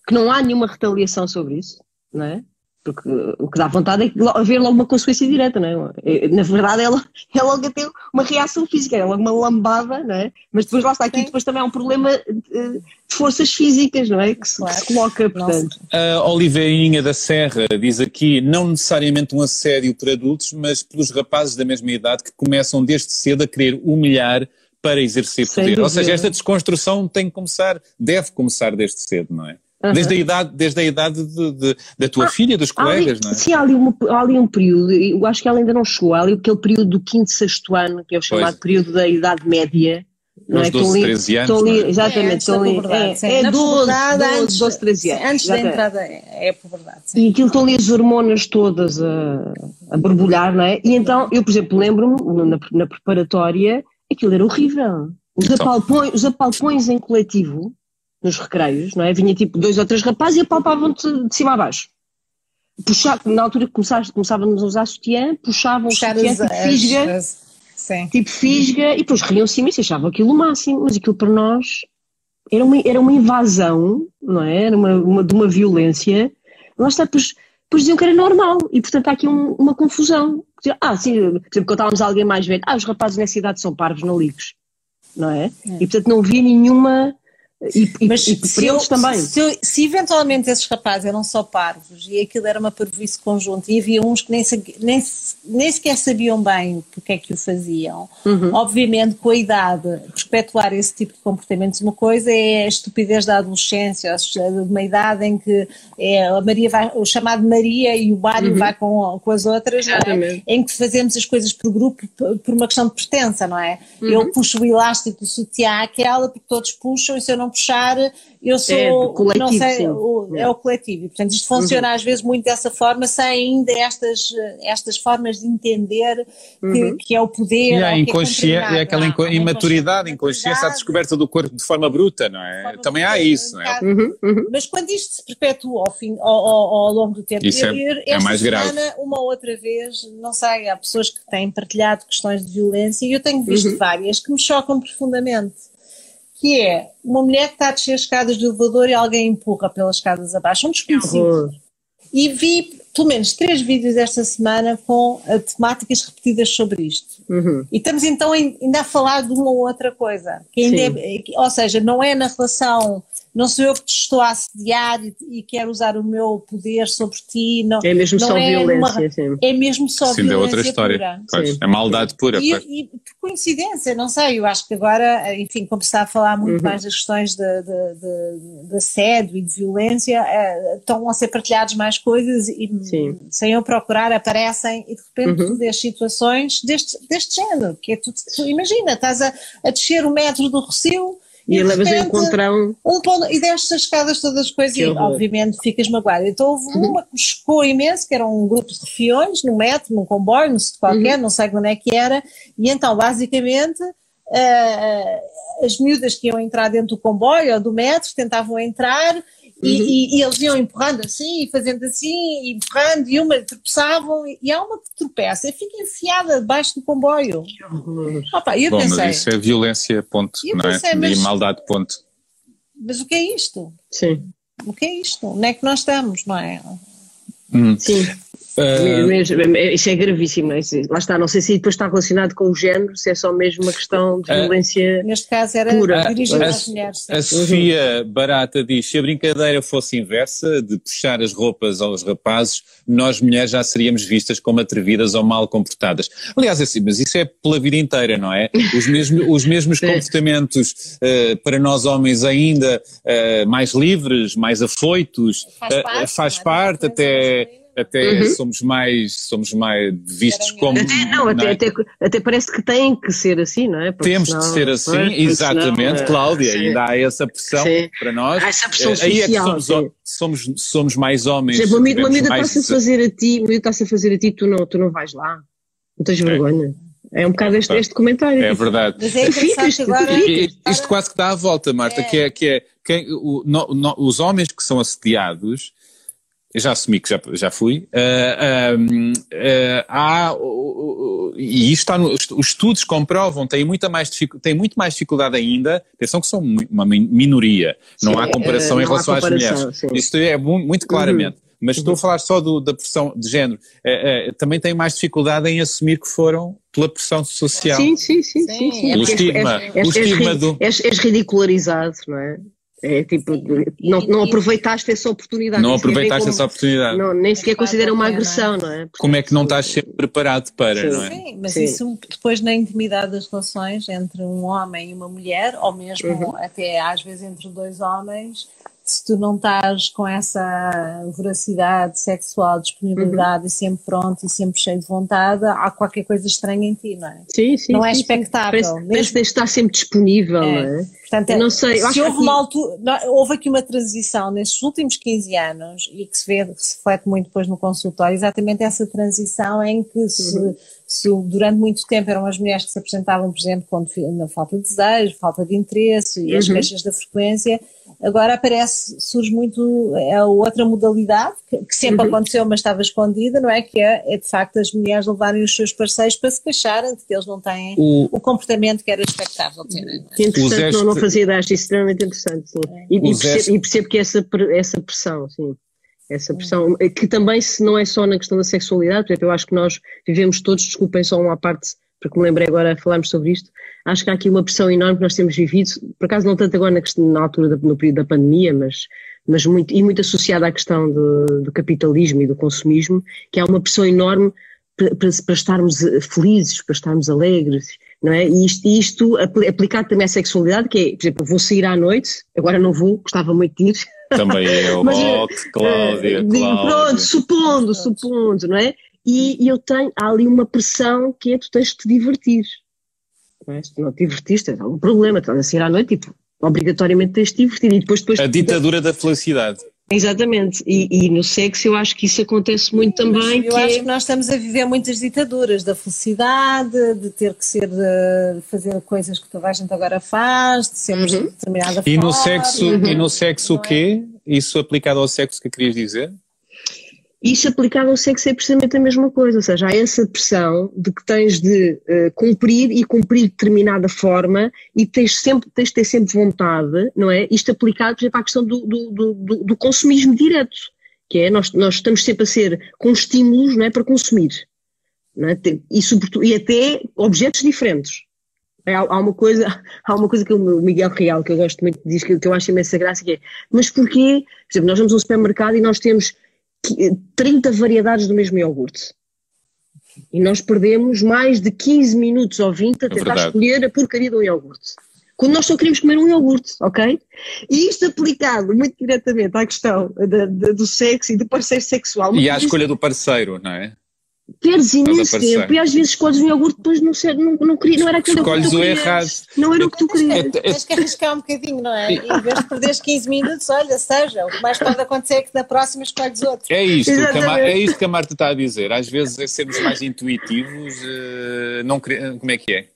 S4: que não há nenhuma retaliação sobre isso, não é? Porque o que dá vontade é haver logo uma consequência direta, não é? é? Na verdade, ela é, é logo a ter uma reação física, é logo uma lambada, não é? Mas depois lá está aqui, depois também há um problema de, forças físicas, não é? Que se, claro. que se coloca, portanto.
S5: A Oliveirinha da Serra diz aqui, não necessariamente um assédio por adultos, mas pelos rapazes da mesma idade que começam desde cedo a querer humilhar para exercer poder. Ou seja, esta desconstrução tem que começar, deve começar desde cedo, não é? Uhum. Desde a idade, desde a idade de, de, da tua ah, filha, dos colegas,
S4: ali,
S5: não é?
S4: Sim, há ali, uma, há ali um período, eu acho que ela ainda não chegou, há ali aquele período do quinto, sexto ano, que é o chamado pois. período da idade média.
S5: Não é? 12, 13 anos.
S4: Ali, é? Exatamente, estão ali. É, é 12, 12, 12, 13 anos.
S2: Antes da entrada é, é por verdade.
S4: Sim. E aquilo estão ali as hormonas todas a, a borbulhar, não é? E então, eu, por exemplo, lembro-me, na, na preparatória, aquilo era horrível. Os, então. apalpões, os apalpões em coletivo nos recreios, não é? Vinha tipo dois ou três rapazes e apalpavam-te de cima a baixo. Puxar, na altura que começávamos a usar sutiã, puxavam Puxar o sutiã tipo fisga.
S2: Sim.
S4: tipo fisga, e depois riam-se imenso, achavam aquilo o máximo, mas aquilo para nós era uma, era uma invasão, não é? Era uma, uma, de uma violência. Lá está, depois, depois diziam que era normal, e portanto há aqui um- uma confusão. Ah, sim, por exemplo, contávamos a alguém mais velho, ah, os rapazes nessa idade são parvos, não ligos, não é? E portanto não havia nenhuma. E, e,
S2: Mas
S4: e
S2: se, eu-
S4: também.
S2: se, eu- se eventualmente esses rapazes eram só parvos e aquilo era uma parvoíce conjunta e havia uns que nem, nem, nem sequer sabiam bem porque é que o faziam,
S4: Uhum.
S2: obviamente com a idade, perpetuar esse tipo de comportamentos, uma coisa é a estupidez da adolescência, de uma idade em que é, a Maria vai, o chamado Maria e o Mário vai com, com as outras, é? Em que fazemos as coisas por grupo por uma questão de pertença, não é?
S4: Uhum.
S2: Eu puxo o elástico do sutiã àquela porque todos puxam e se eu não puxar eu sou,
S4: É,
S2: não sei, o- é
S4: É.
S2: o coletivo. E, portanto, isto funciona às vezes muito dessa forma, sem ainda estas, estas formas de entender que, que é o poder.
S5: E a
S2: que é
S5: inconsciência, é aquela
S2: não é?
S5: inco- imaturidade, inconsciência, a descoberta do corpo de forma bruta, não é? Também há isso, não é?
S4: Uhum, uhum.
S2: Mas quando isto se perpetua ao, fim, ao, ao- ao longo do tempo,
S5: Isso é- é
S2: esta
S5: mais grave.
S2: semana, uma outra vez, não sei, há pessoas que têm partilhado questões de violência e eu tenho visto
S5: Uhum.
S2: várias que me chocam profundamente. Que é uma mulher que está a descer as escadas do elevador e alguém empurra pelas escadas abaixo, um desconhecido. E vi pelo menos três vídeos esta semana com eh, temáticas repetidas sobre isto.
S4: Uhum.
S2: E estamos então ainda a falar de uma outra coisa, que ainda é- ou seja, não é na relação, não sou eu que te estou a assediar e, e quero usar o meu poder sobre ti, não,
S4: É mesmo
S2: não
S4: só
S2: é
S4: violência,
S2: numa-
S4: sim.
S2: é mesmo só
S5: Sim, é
S2: violência
S5: outra história.
S2: pura.
S5: Pois,
S4: Sim.
S5: é maldade pura.
S2: E, e por coincidência, não sei, eu acho que agora, enfim, como se está a falar muito
S4: Uhum.
S2: mais das questões de, de, de, de assédio e de violência, eh, estão a ser partilhadas mais coisas e
S4: Sim.
S2: sem eu procurar aparecem e de repente
S4: Uhum.
S2: tu vês situações deste, deste género, que é tu, tu imagina, estás a, a descer o metro do Recio
S4: E
S2: de
S4: levas a
S2: repente,
S4: encontrão.
S2: um ponto, e destes as escadas todas as coisas e.
S4: Uhum.
S2: obviamente ficas magoada. Então houve uma que chocou imenso, que era um grupo de refiões no metro, num comboio, não sei de qualquer,
S4: Uhum.
S2: não sei onde é que era, e então basicamente ah, as miúdas que iam entrar dentro do comboio ou do metro tentavam entrar e,
S4: Uhum.
S2: e- e eles iam empurrando assim e fazendo assim, e empurrando, e uma tropeçavam, e, e há uma que tropeça e fica enfiada debaixo do comboio. Opa, e eu
S5: Bom,
S2: pensei,
S5: mas isso é violência, ponto, não é?
S2: pensei, mas-
S5: E maldade, ponto.
S2: mas o que é isto?
S4: Sim,
S2: O que é isto? Onde é que nós estamos, não é?
S5: Hum.
S4: sim.
S5: Ah,
S4: Mesmo, isso é gravíssimo. isso. Lá está, não sei se depois está relacionado com o género, se é só mesmo uma questão de
S5: Ah.
S4: violência.
S2: Neste caso era
S4: Pura.
S2: dirigido
S5: A-
S2: às mulheres. sim.
S5: A Sofia Barata diz: se a brincadeira fosse inversa, de puxar as roupas aos rapazes, nós mulheres já seríamos vistas como atrevidas ou mal comportadas. Aliás, é assim, mas isso é pela vida inteira, não é? Os, mesmo, os mesmos comportamentos eh, para nós homens ainda mais livres, mais afoitos,
S2: Faz parte,
S5: faz
S2: é?
S5: parte, até, até
S4: Uhum.
S5: somos mais, somos mais vistos como.
S4: Até, não, até,
S5: é?
S4: até, até parece que tem que ser assim, não é? Porque
S5: Temos
S4: senão-
S5: de ser assim,
S4: pois,
S5: exatamente,
S4: senão,
S5: Cláudia,
S4: sim.
S5: ainda há essa pressão
S4: Sim.
S5: para nós.
S4: Há essa pressão
S5: Eh, Aí é que
S4: social,
S5: somos,
S4: sim.
S5: somos, somos mais homens.
S4: Por exemplo, uma amiga, uma amiga
S5: mais-
S4: está-se a fazer a ti, uma amiga está-se a fazer a ti, tu não, tu não vais lá. Não tens vergonha. É um bocado este, este comentário.
S5: É verdade.
S2: Mas é
S4: Ficas,
S2: agora.
S5: Isto quase que dá a volta, Marta,
S2: É.
S5: que é, que é quem, o- no- no- os homens que são assediados, já assumi que já, já fui, ah, ah, ah, há, o- o- e isto está no, os estudos comprovam, têm, muita mais, têm muito mais dificuldade ainda, atenção que são uma min- minoria, não
S4: Sim,
S5: há comparação
S4: eh,
S5: em relação às
S4: comparação,
S5: mulheres.
S4: sim.
S5: Isto é mu- muito claramente. Mas estou a falar só do- da pressão de género. Eh, eh, também têm mais dificuldade em assumir que foram pela pressão social.
S4: Sim, sim, sim,
S2: Sim,
S4: sim, sim.
S2: é
S5: O estigma,
S4: és-
S5: o
S4: és- és
S5: estigma do.
S4: És, és ridicularizado, não é? É tipo, não, não aproveitaste essa oportunidade.
S5: Não aproveitaste
S4: vem
S5: essa oportunidade.
S4: como- não, nem sequer considera uma
S2: pena.
S4: agressão, não é?
S5: Como é que não estás sempre preparado para,
S4: Sim.
S5: não é?
S2: Sim, mas
S4: Sim.
S2: isso depois na intimidade das relações entre um homem e uma mulher, ou mesmo
S4: Uhum.
S2: até às vezes entre dois homens, se tu não estás com essa voracidade sexual, disponibilidade e sempre pronto e sempre cheio de vontade, há qualquer coisa estranha em ti, não é?
S4: Sim, sim.
S2: Não é
S4: sim, sim.
S2: expectável,
S4: Parece,
S2: mesmo.
S4: parece que de estar sempre disponível,
S2: É.
S4: não é?
S2: Portanto,
S4: Eu não sei,
S2: se houve
S4: aqui-
S2: uma altura, houve aqui uma transição nesses últimos 15 anos e que se vê, que se reflete muito depois no consultório, exatamente essa transição em que se,
S4: Uhum.
S2: se durante muito tempo eram as mulheres que se apresentavam, por exemplo, com na falta de desejo, falta de interesse e as
S4: Uhum.
S2: queixas da frequência, Agora aparece, surge muito é a outra modalidade, que, que sempre uhum. aconteceu, mas estava escondida, não é? Que é, é, de facto as mulheres levarem os seus parceiros para se queixarem de que eles não têm o, o comportamento que era expectável terem.
S4: É? Interessante, não, não fazia ideia, acho extremamente interessante. Sim. É. E, e, percebo, e, percebo, que essa, essa pressão, sim. Essa pressão, que também se não é só na questão da sexualidade, por exemplo, eu acho que nós vivemos todos, desculpem só uma parte porque me lembrei agora falarmos sobre isto, acho que há aqui uma pressão enorme que nós temos vivido, por acaso não tanto agora na, questão, na altura, da, no período da pandemia, mas, mas muito, e muito associada à questão do, do capitalismo e do consumismo, que há uma pressão enorme para, para, para estarmos felizes, para estarmos alegres, não é? E isto, isto aplicado também à sexualidade, que é, por exemplo, vou sair à noite, agora não vou, gostava muito de ir.
S5: Também eu, Mas, Cláudia, Cláudia.
S4: Pronto, supondo, supondo, não é? E, e, eu tenho, há ali uma pressão que é tu tens de te divertir. Não é? Se tu não te divertiste, é algum problema, estás a sair à noite, tipo, obrigatoriamente tens de te divertir. E depois, depois,
S5: a ditadura da felicidade.
S4: Exatamente, e, e, no sexo eu acho que isso acontece muito também.
S2: eu acho é... que nós estamos a viver muitas ditaduras da felicidade, de ter que ser, de fazer coisas que toda a gente agora faz, de sermos uhum. de determinada
S5: e
S2: forma.
S5: No sexo, uhum. E no sexo o quê? Isso aplicado ao sexo que querias dizer?
S4: Isso aplicado ao sexo é precisamente a mesma coisa, ou seja, há essa pressão de que tens de uh, cumprir e cumprir de determinada forma e tens, sempre, tens de ter sempre vontade, não é? Isto aplicado, por exemplo, à questão do, do, do, do consumismo direto, que é nós, nós estamos sempre a ser com estímulos, não é? Para consumir. Não é? e, sobretudo, e até objetos diferentes. É, há, há, uma coisa, há uma coisa que o Miguel Real, que eu gosto muito, diz que, que eu acho imensa graça, que é, mas porquê? Por exemplo, nós vamos a um supermercado e nós temos 30 variedades do mesmo iogurte. E nós perdemos mais de 15 minutos ou 20 a é tentar é escolher a porcaria do iogurte. Quando nós só queríamos comer um iogurte, ok? E isto aplicado muito diretamente à questão da, da, do sexo e do parceiro sexual.
S5: E à escolha do parceiro, não é?
S4: Perdes imenso tempo e às vezes escolhes um iogurte depois não, ser, não, não, queria, não era aquilo
S5: que tu querias. errado.
S4: Não era o que tu querias.
S2: Tens que arriscar um bocadinho, não é? E em vez de perderes 15 minutos, olha, seja, o que mais pode acontecer é que na próxima escolhes outro.
S5: É isto, que a, é isto que a Marta está a dizer. Às vezes é sermos mais intuitivos, uh, não como é que é?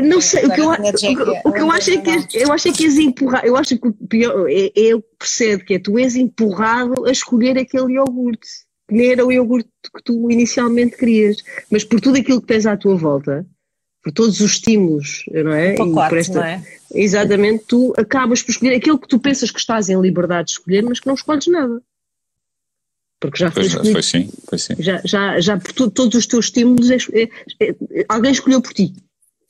S4: Não sei, o que, eu, o, o que eu acho é que eu acho é que és empurrado, eu acho que o pior é, é eu percebo que é tu és empurrado a escolher aquele iogurte nem era o iogurte que tu inicialmente querias, mas por tudo aquilo que tens à tua volta, por todos os estímulos, não é?
S2: Pacote, esta, não é?
S4: Exatamente, tu acabas por escolher aquilo que tu pensas que estás em liberdade de escolher, mas que não escolhes nada. Porque já foi,
S5: escolhido, foi sim, foi sim.
S4: Já, já, já por tu, todos os teus estímulos, é, é, é, alguém escolheu por ti.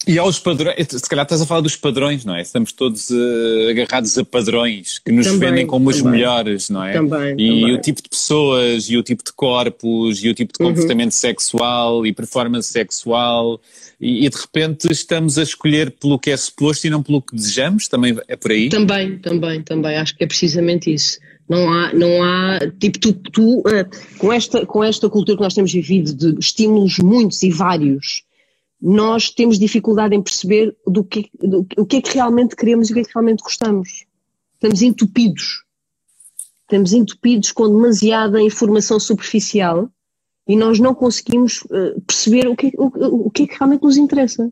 S5: E aos padrões, se calhar estás a falar dos padrões, não é? Estamos todos uh, agarrados a padrões que nos também, vendem como os melhores, não é?
S4: Também,
S5: e
S4: também.
S5: o tipo de pessoas, e o tipo de corpos, e o tipo de uhum. comportamento uhum. sexual e performance sexual, e, e, de repente estamos a escolher pelo que é suposto e não pelo que desejamos, também é por aí?
S4: Também, também, também, acho que é precisamente isso. Não há, não há, tipo, tu, tu uh, com, esta, com esta cultura que nós temos vivido de estímulos muitos e vários, nós temos dificuldade em perceber do que, do, o que é que realmente queremos e o que é que realmente gostamos. Estamos entupidos. Estamos entupidos com demasiada informação superficial e nós não conseguimos uh, perceber o que, o, o que é que realmente nos interessa.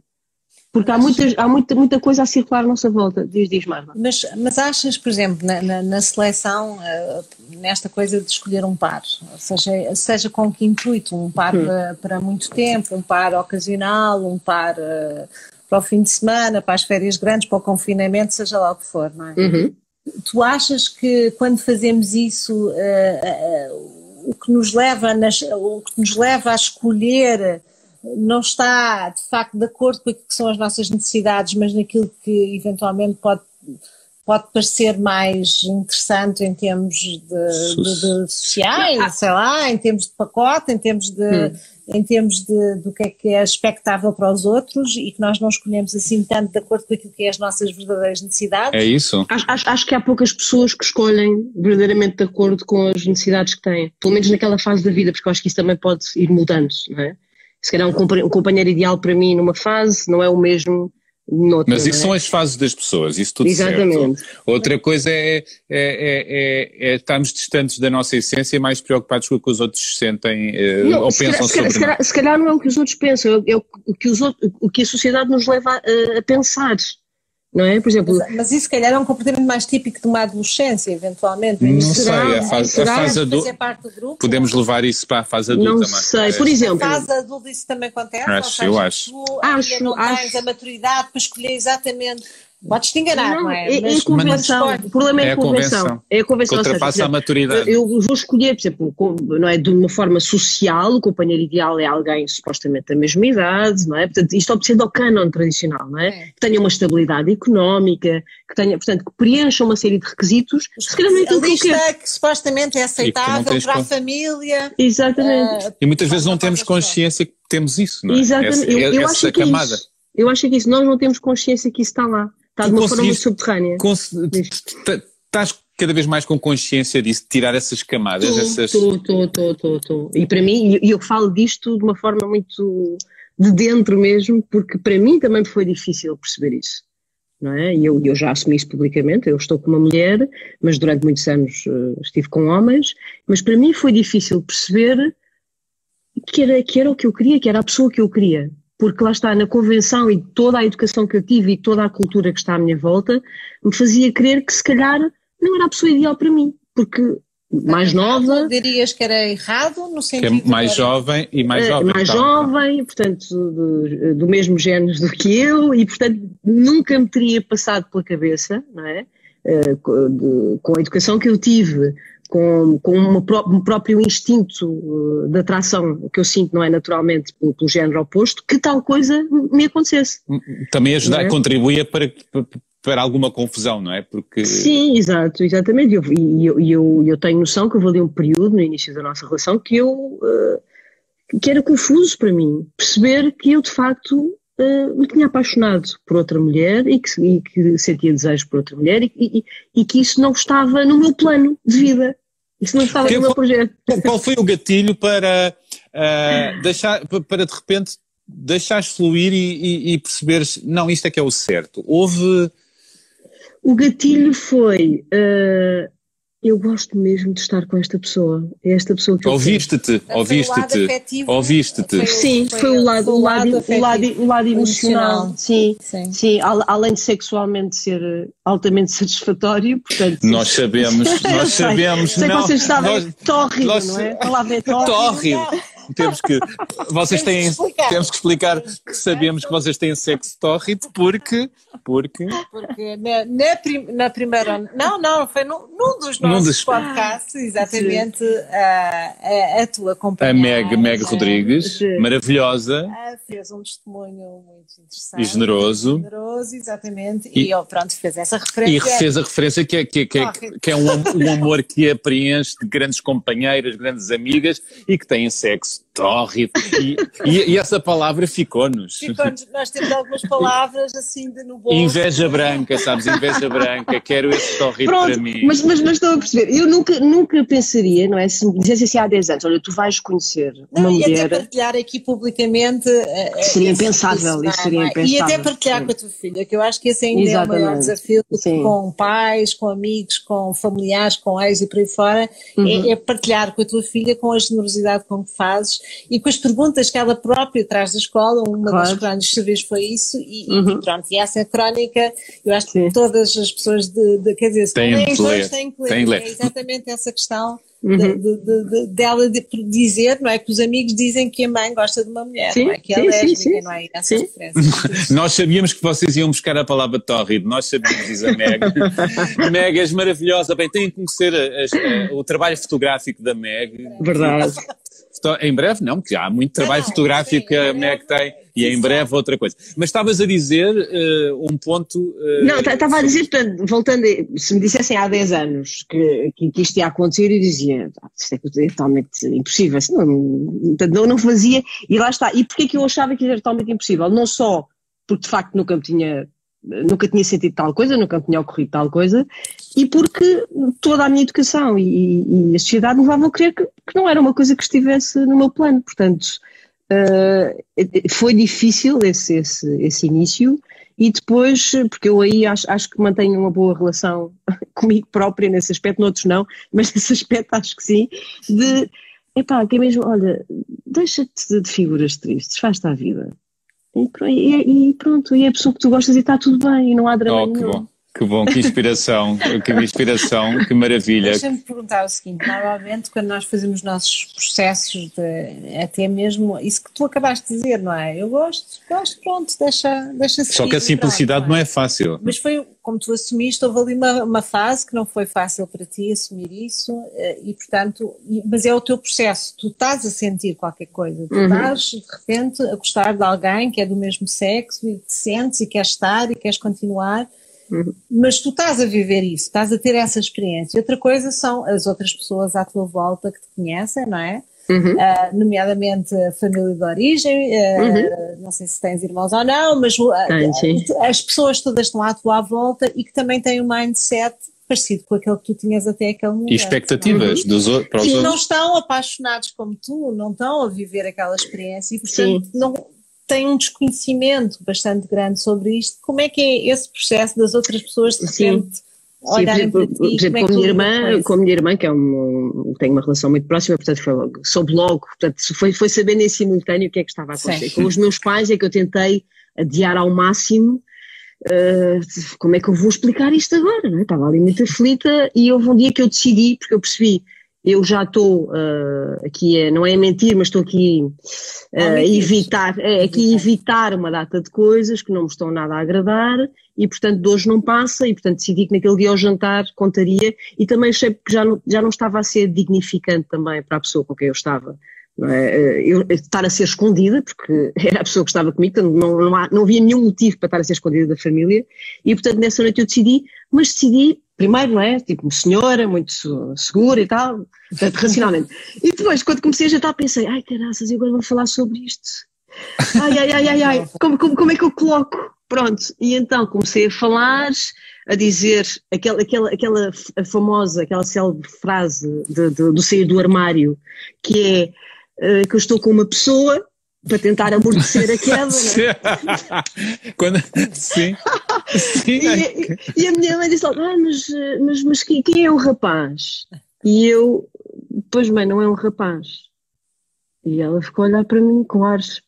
S4: Porque há, muitas, há muita, muita coisa a circular à nossa volta, diz, diz Marva.
S2: Mas, mas achas, por exemplo, na, na, na seleção, uh, nesta coisa de escolher um par, ou seja, seja com que intuito, um par hum. para, para, muito tempo, um par ocasional, um par uh, para o fim de semana, para as férias grandes, para o confinamento, seja lá o que for, não é?
S4: Uhum.
S2: Tu achas que quando fazemos isso, uh, o que nos leva, nas, o que nos leva a escolher não está de facto de acordo com aquilo que são as nossas necessidades, mas naquilo que eventualmente pode, pode parecer mais interessante em termos de, de, de sociais, sei lá, em termos de pacote, em termos de. Hum. Em termos de, do que é que é expectável para os outros e que nós não escolhemos assim tanto de acordo com aquilo que é as nossas verdadeiras necessidades.
S5: É isso?
S4: Acho, acho, acho que há poucas pessoas que escolhem verdadeiramente de acordo com as necessidades que têm, pelo menos naquela fase da vida, porque eu acho que isso também pode ir mudando, não é? Se calhar um companheiro ideal para mim numa fase não é o mesmo noutra.
S5: Mas isso
S4: é?
S5: são as fases das pessoas, isso tudo
S4: Exatamente.
S5: certo. Outra coisa é, é, é, é, estarmos distantes da nossa essência e mais preocupados com o que os outros sentem não, ou pensam
S4: calhar,
S5: sobre
S4: se calhar, se calhar não é o que os outros pensam, é o que, os outros, o que a sociedade nos leva a, a pensar. Não é? Por exemplo,
S2: Mas, mas isso, se calhar, é um comportamento mais típico de uma adolescência, eventualmente.
S5: Não
S2: Será?
S5: sei, a fase, a
S2: Será?
S5: fase adulta.
S2: Fazer parte do grupo?
S5: Podemos levar isso para a fase adulta
S4: não
S5: mais
S4: sei, por
S2: Na
S4: exemplo,
S2: fase adulta isso também acontece?
S5: Acho,
S2: ou seja,
S5: eu acho.
S2: Tu
S4: Acho,
S2: ainda não tens
S4: acho.
S2: a maturidade para escolher exatamente. Podes te enganar, não, é?
S4: é, é
S2: Mas
S4: a convenção. O problema é
S5: É
S4: a
S5: a
S4: convenção.
S5: convenção.
S4: É a
S5: Que
S4: convenção. seja,
S5: ultrapassa a
S4: por
S5: maturidade.
S4: Eu vou escolher, por exemplo, não é, de uma forma social, o companheiro ideal é alguém supostamente da mesma idade, não é? Portanto, isto obedecendo ao canon tradicional, não é?
S2: É.
S4: Que tenha uma estabilidade económica, que tenha, portanto, que preencha uma série de requisitos, se calhar não é
S2: a
S4: que quero.
S2: que supostamente é aceitável para a família.
S4: Exatamente.
S2: ah,
S5: E muitas vezes não temos consciência que temos isso, não é?
S4: Exatamente.
S5: Essa,
S4: eu, eu
S5: essa
S4: acho que é
S5: camada.
S4: isso. Eu acho que é isso. Nós não temos consciência que isso está lá. Está de uma forma subterrânea.
S5: Estás cada vez mais com consciência disso, de tirar essas camadas, essas...
S4: Estou, estou, estou, estou. E para mim, e eu falo disto de uma forma muito de dentro mesmo, porque para mim também foi difícil perceber isso. Não é? E eu, eu já assumi isso publicamente, eu estou com uma mulher, mas durante muitos anos eh, estive com homens, mas para mim foi difícil perceber que era, que era o que eu queria, que era a pessoa que eu queria. Porque lá está, na convenção e toda a educação que eu tive e toda a cultura que está à minha volta, me fazia crer que se calhar não era a pessoa ideal para mim. Porque mais nova,
S2: Dirias que era errado no
S5: Que
S2: sentido.
S5: é mais
S2: de-
S5: jovem e mais
S4: eh,
S5: jovem.
S4: mais
S5: então.
S4: jovem, portanto, do, do mesmo género do que eu, e portanto nunca me teria passado pela cabeça, não é? Eh, com a educação que eu tive, com, com uma um próprio instinto eh, de atração que eu sinto, não é naturalmente, pelo, pelo género oposto, que tal coisa me acontecesse.
S5: Também ajudar,
S4: é?
S5: contribuía para, para alguma confusão, não é? Porque
S4: Sim, exato, exatamente. E eu, eu, eu, eu tenho noção que houve ali um período no início da nossa relação que eu eh, que era confuso para mim perceber que eu de facto eh, me tinha apaixonado por outra mulher e que, e que sentia desejo por outra mulher e, e- e que isso não estava no meu plano de vida. Isso não estava no meu
S5: foi-
S4: projeto.
S5: qual foi o gatilho para ah, deixar, pa- para de repente deixares fluir e, e, perceberes, não, isto é que é o certo. Houve.
S4: O gatilho foi eh, eu gosto mesmo de estar com esta pessoa. É esta pessoa que.
S5: Ouviste-te, ouviste-te, ouviste-te.
S4: Sim, foi, o lado, o lado, o lado, o lado emocional. Sim,
S2: Sim.
S4: sim, al- além de sexualmente ser eh, altamente satisfatório, portanto.
S5: Nós sabemos, nós
S4: sei,
S5: sabemos,
S4: sei
S5: não.
S4: que vocês sabem,
S5: nós-
S4: tórrido,
S5: nós-
S4: não é? A palavra é tórrido.
S5: Tórrido. Temos que, vocês
S2: Temos
S5: têm,
S2: que explicar.
S5: temos que explicar que sabemos que vocês têm sexo tórrido porque, porque
S2: Porque na, na, prim- na primeira. Não, não, foi num, num dos
S5: Num
S2: nossos
S5: dos-
S2: podcasts, exatamente, a, a, a tua
S5: a
S2: companheira.
S5: Meg, Meg Rodrigues,
S4: Sim.
S5: maravilhosa,
S2: ah, fez um testemunho muito interessante.
S5: E generoso.
S2: Generoso, exatamente.
S5: E-
S2: E, ele, pronto, fez essa referência.
S5: e fez a referência que é, que é, que é, que é um, um amor que a preenche de grandes companheiras, grandes amigas e que têm sexo just tórrido. E, e, e essa palavra ficou-nos.
S2: Ficou-nos- nós temos algumas palavras assim de no bolso.
S5: Inveja branca, sabes? Inveja branca, quero esse tórrido para
S4: Pronto,
S5: mim.
S4: mas, mas, mas estou a perceber. Eu nunca, nunca pensaria, não é? Se me dissesse assim há 10 anos, olha, tu vais conhecer uma
S2: Não, e até
S4: mulher.
S2: partilhar aqui publicamente. eh, eh,
S4: Seria impensável, isso seria
S2: não E
S4: impensável.
S2: até partilhar
S4: Sim.
S2: com a tua filha, que eu acho que esse ainda é o maior
S4: Exatamente.
S2: desafio
S4: Sim.
S2: com pais, com amigos, com familiares, com ex e por aí fora,
S4: Uhum.
S2: é, é partilhar com a tua filha com a generosidade com que fazes e com as perguntas que ela própria traz da escola. Uma
S4: Claro.
S2: das crónicas serviços foi isso, e, e
S4: Uhum.
S2: pronto, e essa crónica, eu acho
S4: Sim.
S2: que todas as pessoas de, de quer dizer, se
S5: Têm
S2: todos,
S5: ler.
S2: têm que ler.
S5: Ler.
S2: É exatamente essa questão
S4: Uhum.
S2: de, de- de- de- dela de dizer, não é? Que os amigos dizem que a mãe gosta de uma mulher,
S4: Sim,
S2: não é? Que é
S4: sim, sim,
S2: lésbica,
S4: sim.
S2: não é? Essas
S4: Sim.
S2: referências.
S5: Nós sabíamos que vocês iam buscar a palavra tórrido, nós sabíamos, diz a Meg. Meg, és maravilhosa. Bem, têm que conhecer a- as- a- o trabalho fotográfico da Meg.
S4: Verdade.
S5: Em breve, não, porque há muito trabalho fotográfico
S2: sim,
S5: que a
S2: em
S5: Meg
S2: breve.
S5: tem e em breve outra coisa. Mas estavas a dizer eh, um ponto. eh,
S4: Não, estava a dizer, portanto, voltando, se me dissessem há 10 anos que, que, que isto ia acontecer, eu dizia, "Ah, isto é totalmente impossível, isso não, portanto, não, não fazia, e lá está. E porquê que eu achava que era totalmente impossível? Não só porque de facto nunca me tinha, nunca tinha sentido tal coisa, nunca tinha ocorrido tal coisa, e porque toda a minha educação e, e a sociedade me levavam a crer que, que não era uma coisa que estivesse no meu plano, portanto, eh, foi difícil esse, esse, esse início, e depois, porque eu aí acho, acho que mantenho uma boa relação comigo própria nesse aspecto, noutros não, mas nesse aspecto acho que sim, de, epá, que é mesmo, olha, deixa-te de figuras tristes, faz-te a vida. E, e, pronto, e é a pessoa que tu gostas e está tudo bem, e não há drama
S5: oh, nenhum. Que bom, que inspiração, que inspiração, que maravilha.
S2: Deixa-me perguntar o seguinte: normalmente, quando nós fazemos nossos processos, de, até mesmo isso que tu acabaste de dizer, não é? Eu gosto, gosto, pronto, deixa, deixa
S5: Só que a simplicidade não, é? não, é? fácil.
S2: Mas foi, como tu assumiste, houve ali uma, uma fase que não foi fácil para ti assumir isso, eh, e portanto, mas é o teu processo, tu estás a sentir qualquer coisa, tu uhum. estás de repente a gostar de alguém que é do mesmo sexo e te sentes e queres estar e queres continuar. Mas tu estás a viver isso, estás a ter essa experiência. Outra coisa são as outras pessoas à tua volta que te conhecem, não é? Uhum. Uh, nomeadamente a família de origem, uh, uhum. não sei se tens irmãos ou não, mas uh, as pessoas todas estão à tua volta e que também têm um mindset parecido com aquele que tu tinhas até aquele momento.
S5: E expectativas
S2: não?
S5: dos outros.
S2: Sim, não estão apaixonados como tu, não estão a viver aquela experiência e portanto não, tem um desconhecimento bastante grande sobre isto. Como é que é esse processo das outras pessoas de repente
S4: ti? Por exemplo, é com, a minha irmã, com a minha irmã, que é um, tem uma relação muito próxima, portanto foi, soube logo, portanto foi, foi sabendo em simultâneo o que é que estava a acontecer. Sim. Com os meus pais é que eu tentei adiar ao máximo Uh, como é que eu vou explicar isto agora? Não é? Estava ali muito aflita e houve um dia que eu decidi, porque eu percebi eu já estou uh, aqui, a, não é mentir, mas estou aqui uh, a evitar, é, aqui evitar uma data de coisas que não me estão nada a agradar e portanto de hoje não passa e portanto decidi que naquele dia ao jantar contaria e também achei que já não, já não estava a ser dignificante também para a pessoa com quem eu estava. É? Eh, eu, estar a ser escondida, porque era a pessoa que estava comigo, portanto não, não, há, não havia nenhum motivo para estar a ser escondida da família, e portanto nessa noite eu decidi, mas decidi primeiro, não é? Tipo, senhora, muito segura e tal, portanto, racionalmente. E depois, quando comecei a jantar, pensei, ai caraças, eu agora vou falar sobre isto. Ai, ai, ai, ai, ai, como, como, como é que eu coloco? Pronto, e então comecei a falar, a dizer aquela, aquela, aquela famosa, aquela célebre frase de, de, do sair do armário, que é uh, que eu estou com uma pessoa para tentar amortecer a queda.
S5: É? Quando, sim. sim.
S4: E, e, a minha mãe disse: ah, mas, mas, mas quem, é o rapaz? E eu, pois bem, não é um rapaz. E ela ficou a olhar para mim com ares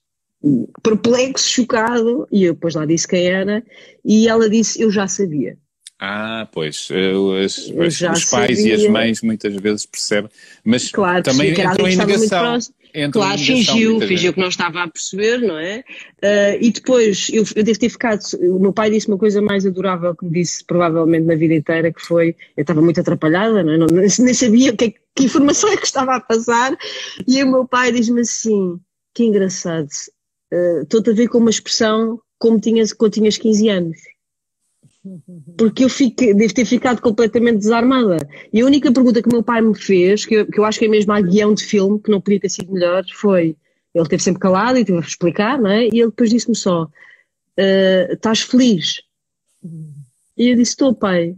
S4: perplexo, chocado, e eu depois lá disse quem era, e ela disse: Eu já sabia.
S5: Ah, pois, os, os, os pais sabia. e as mães muitas vezes percebem, mas claro, também entram em negação
S4: Entra claro, fingiu, fingiu que não estava a perceber, não é? Uh, e depois, eu, eu devo ter ficado, o meu pai disse uma coisa mais adorável que me disse provavelmente na vida inteira, que foi, eu estava muito atrapalhada, não, é? não nem sabia que, que informação é que estava a passar, e o meu pai diz-me assim, que engraçado, uh, estou-te a ver com uma expressão como tinhas, quando tinhas 15 anos porque eu fiquei, devo ter ficado completamente desarmada. E a única pergunta que o meu pai me fez, que eu, que eu acho que é mesmo a guião de filme, que não podia ter sido melhor, foi: ele esteve sempre calado e teve a explicar, não é? E ele depois disse-me só: uh, Estás feliz? E eu disse: Estou, pai.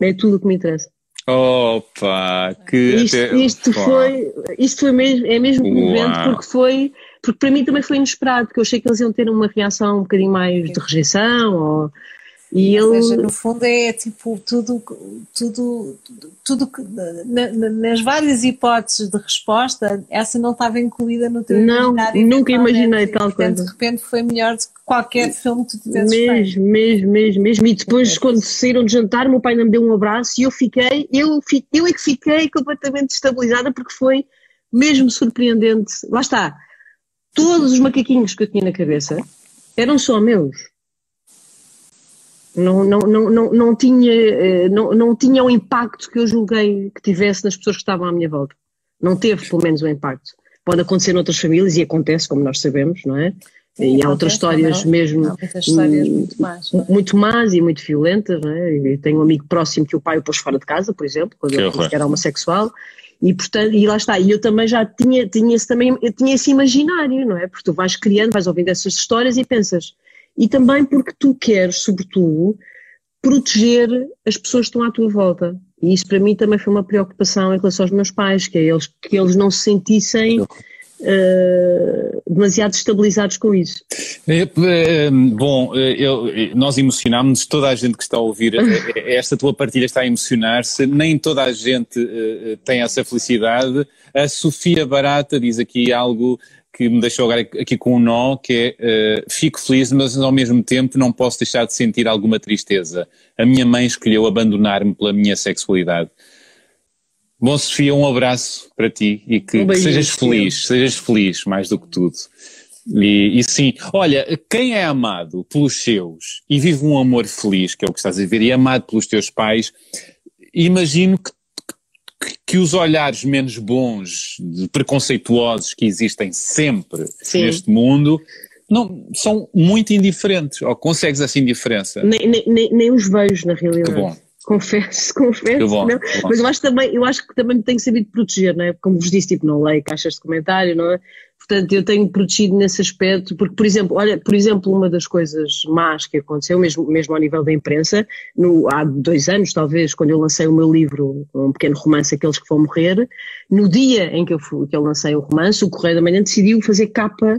S4: É tudo o que me interessa.
S5: Opa, que
S4: isto, até... isto foi, isto foi mesmo, é mesmo comovente porque foi, porque para mim também foi inesperado, porque eu achei que eles iam ter uma reação um bocadinho mais de rejeição ou
S2: e Ou seja, no fundo é tipo tudo, tudo, tudo, nas várias hipóteses de resposta, essa não estava incluída no teu
S4: Não, nunca imaginei tal
S2: portanto,
S4: coisa.
S2: De repente foi melhor do que qualquer filme que tu tivesses
S4: mesmo,
S2: feito.
S4: Mesmo, mesmo, mesmo. E depois, quando saíram de jantar, meu pai não me deu um abraço e eu fiquei, eu, eu é que fiquei completamente destabilizada porque foi mesmo surpreendente. Lá está. Todos os macaquinhos que eu tinha na cabeça eram só meus não, não, não, não, não, tinha, eh, não, não tinha o impacto que eu julguei que tivesse nas pessoas que estavam à minha volta. Não teve, pelo menos, o impacto. Pode acontecer noutras famílias e acontece, como nós sabemos, não é? Sim, e há outras histórias não, mesmo. Há
S2: muitas histórias muito más. É?
S4: Muito más e muito violentas, não é? E tenho um amigo próximo que o pai o pôs fora de casa, por exemplo, quando ele disse que era homossexual. E, portanto, e lá está, e eu também já tinha, tinha esse, também, eu tinha esse imaginário, não é? Porque tu vais criando, vais ouvindo essas histórias e pensas, e também porque tu queres, sobretudo, proteger as pessoas que estão à tua volta. E isso para mim também foi uma preocupação em relação aos meus pais, que é eles, que eles não se sentissem uh, demasiado estabilizados com isso.
S5: É, é, bom, eu, nós emocionámos, toda a gente que está a ouvir, esta tua partilha está a emocionar-se, nem toda a gente uh, tem essa felicidade. A Sofia Barata diz aqui algo que me deixou agora aqui com um nó, que é uh, fico feliz, mas ao mesmo tempo não posso deixar de sentir alguma tristeza. A minha mãe escolheu abandonar-me pela minha sexualidade. Bom, Sofia, um abraço para ti e que, um que sejas feliz, sejas feliz mais do que tudo. E, e, sim, olha, quem é amado pelos seus e vive um amor feliz, que é o que estás a ver, e é amado pelos teus pais, imagino que que os olhares menos bons, preconceituosos que existem sempre Sim. neste mundo, não, são muito indiferentes, ou consegues essa indiferença?
S4: Nem, nem, nem os vejo, na realidade. Que bom. Confesso, confesso. Bom, não. Mas eu acho, também, eu acho que também me tenho sabido proteger, não é? Como vos disse, tipo, não leio caixas de comentário, não é? Portanto, eu tenho protegido nesse aspecto, porque, por exemplo, olha, por exemplo, uma das coisas más que aconteceu, mesmo, mesmo ao nível da imprensa, no, há dois anos, talvez, quando eu lancei o meu livro, um pequeno romance, Aqueles que Vão Morrer, no dia em que eu, fui, que eu lancei o romance, o Correio da Manhã decidiu fazer capa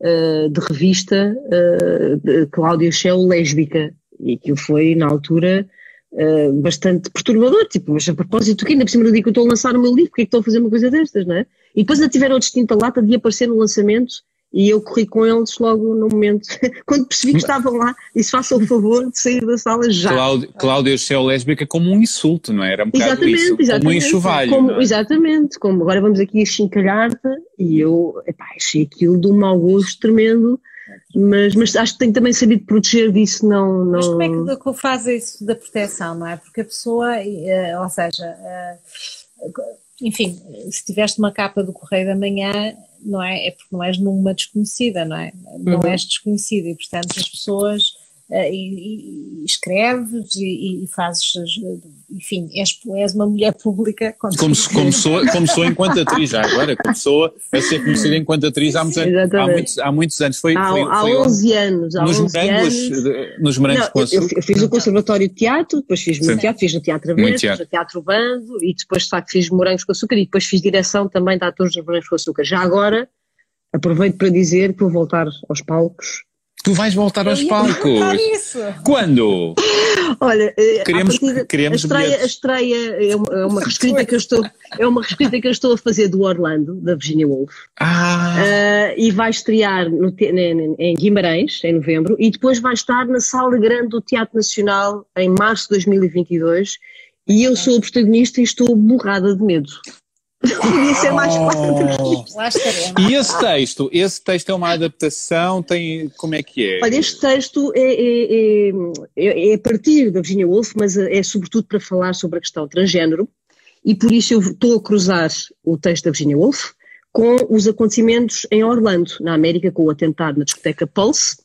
S4: uh, de revista uh, de Cláudia Shell lésbica, e aquilo foi, na altura, Uh, bastante perturbador, tipo, mas a propósito, que ainda por cima do dia que eu estou a lançar o meu livro, porque é que estou a fazer uma coisa destas, não é? E depois ainda tiveram a distinta lata de aparecer no lançamento e eu corri com eles logo no momento, quando percebi que estavam lá, disse façam o favor de sair da sala já.
S5: Cláudio, Cláudio Céu lésbica como um insulto, não é? Era um bocado exatamente, isso, exatamente, como um enxovalho.
S4: Como,
S5: é?
S4: Exatamente, como agora vamos aqui chincalhar-te e eu epá, achei aquilo de um mau gosto tremendo, mas, mas acho que tenho também sabido proteger disso, não, não...
S2: Mas como é que faz isso da proteção, não é? Porque a pessoa, eh, ou seja eh, enfim, se tiveste uma capa do Correio da Manhã, não é? É porque não és numa desconhecida, não é? Não uhum. és desconhecida e, portanto, as pessoas e, e, escreves e, e, fazes, enfim, és, és uma mulher pública.
S5: Começou, começou, começou enquanto atriz, já agora, começou a ser conhecida enquanto atriz há muitos, anos, há muitos, há muitos anos. Foi,
S4: há,
S5: foi,
S4: há foi 11 anos. Há
S5: nos,
S4: 11
S5: morangos,
S4: anos.
S5: nos morangos
S4: Não, eu, eu, fiz o Conservatório de Teatro, depois fiz muito teatro, fiz no Teatro Aberto, fiz no Teatro Bando e depois, de facto, fiz Morangos com Açúcar e depois fiz direção também de atores dos Morangos com Açúcar. Já agora, aproveito para dizer que vou voltar aos palcos
S5: Tu vais voltar aos palcos. Quando?
S4: Olha, eh, queremos, partida, queremos a estreia, a estreia é uma, é uma reescrita que eu estou é uma reescrita que eu estou a fazer do Orlando da Virginia Woolf.
S5: Ah.
S4: Uh, e vai estrear no, em Guimarães em novembro e depois vai estar na Sala Grande do Teatro Nacional em março de 2022 e eu sou a protagonista e estou borrada de medo. Podia ser mais
S5: oh. Lá estaremos. E esse texto? Esse texto é uma adaptação? Tem, como é que é?
S4: Olha, este texto é, é, é, é a partir da Virginia Woolf, mas é sobretudo para falar sobre a questão transgênero, e por isso eu estou a cruzar o texto da Virginia Woolf com os acontecimentos em Orlando, na América, com o atentado na discoteca Pulse,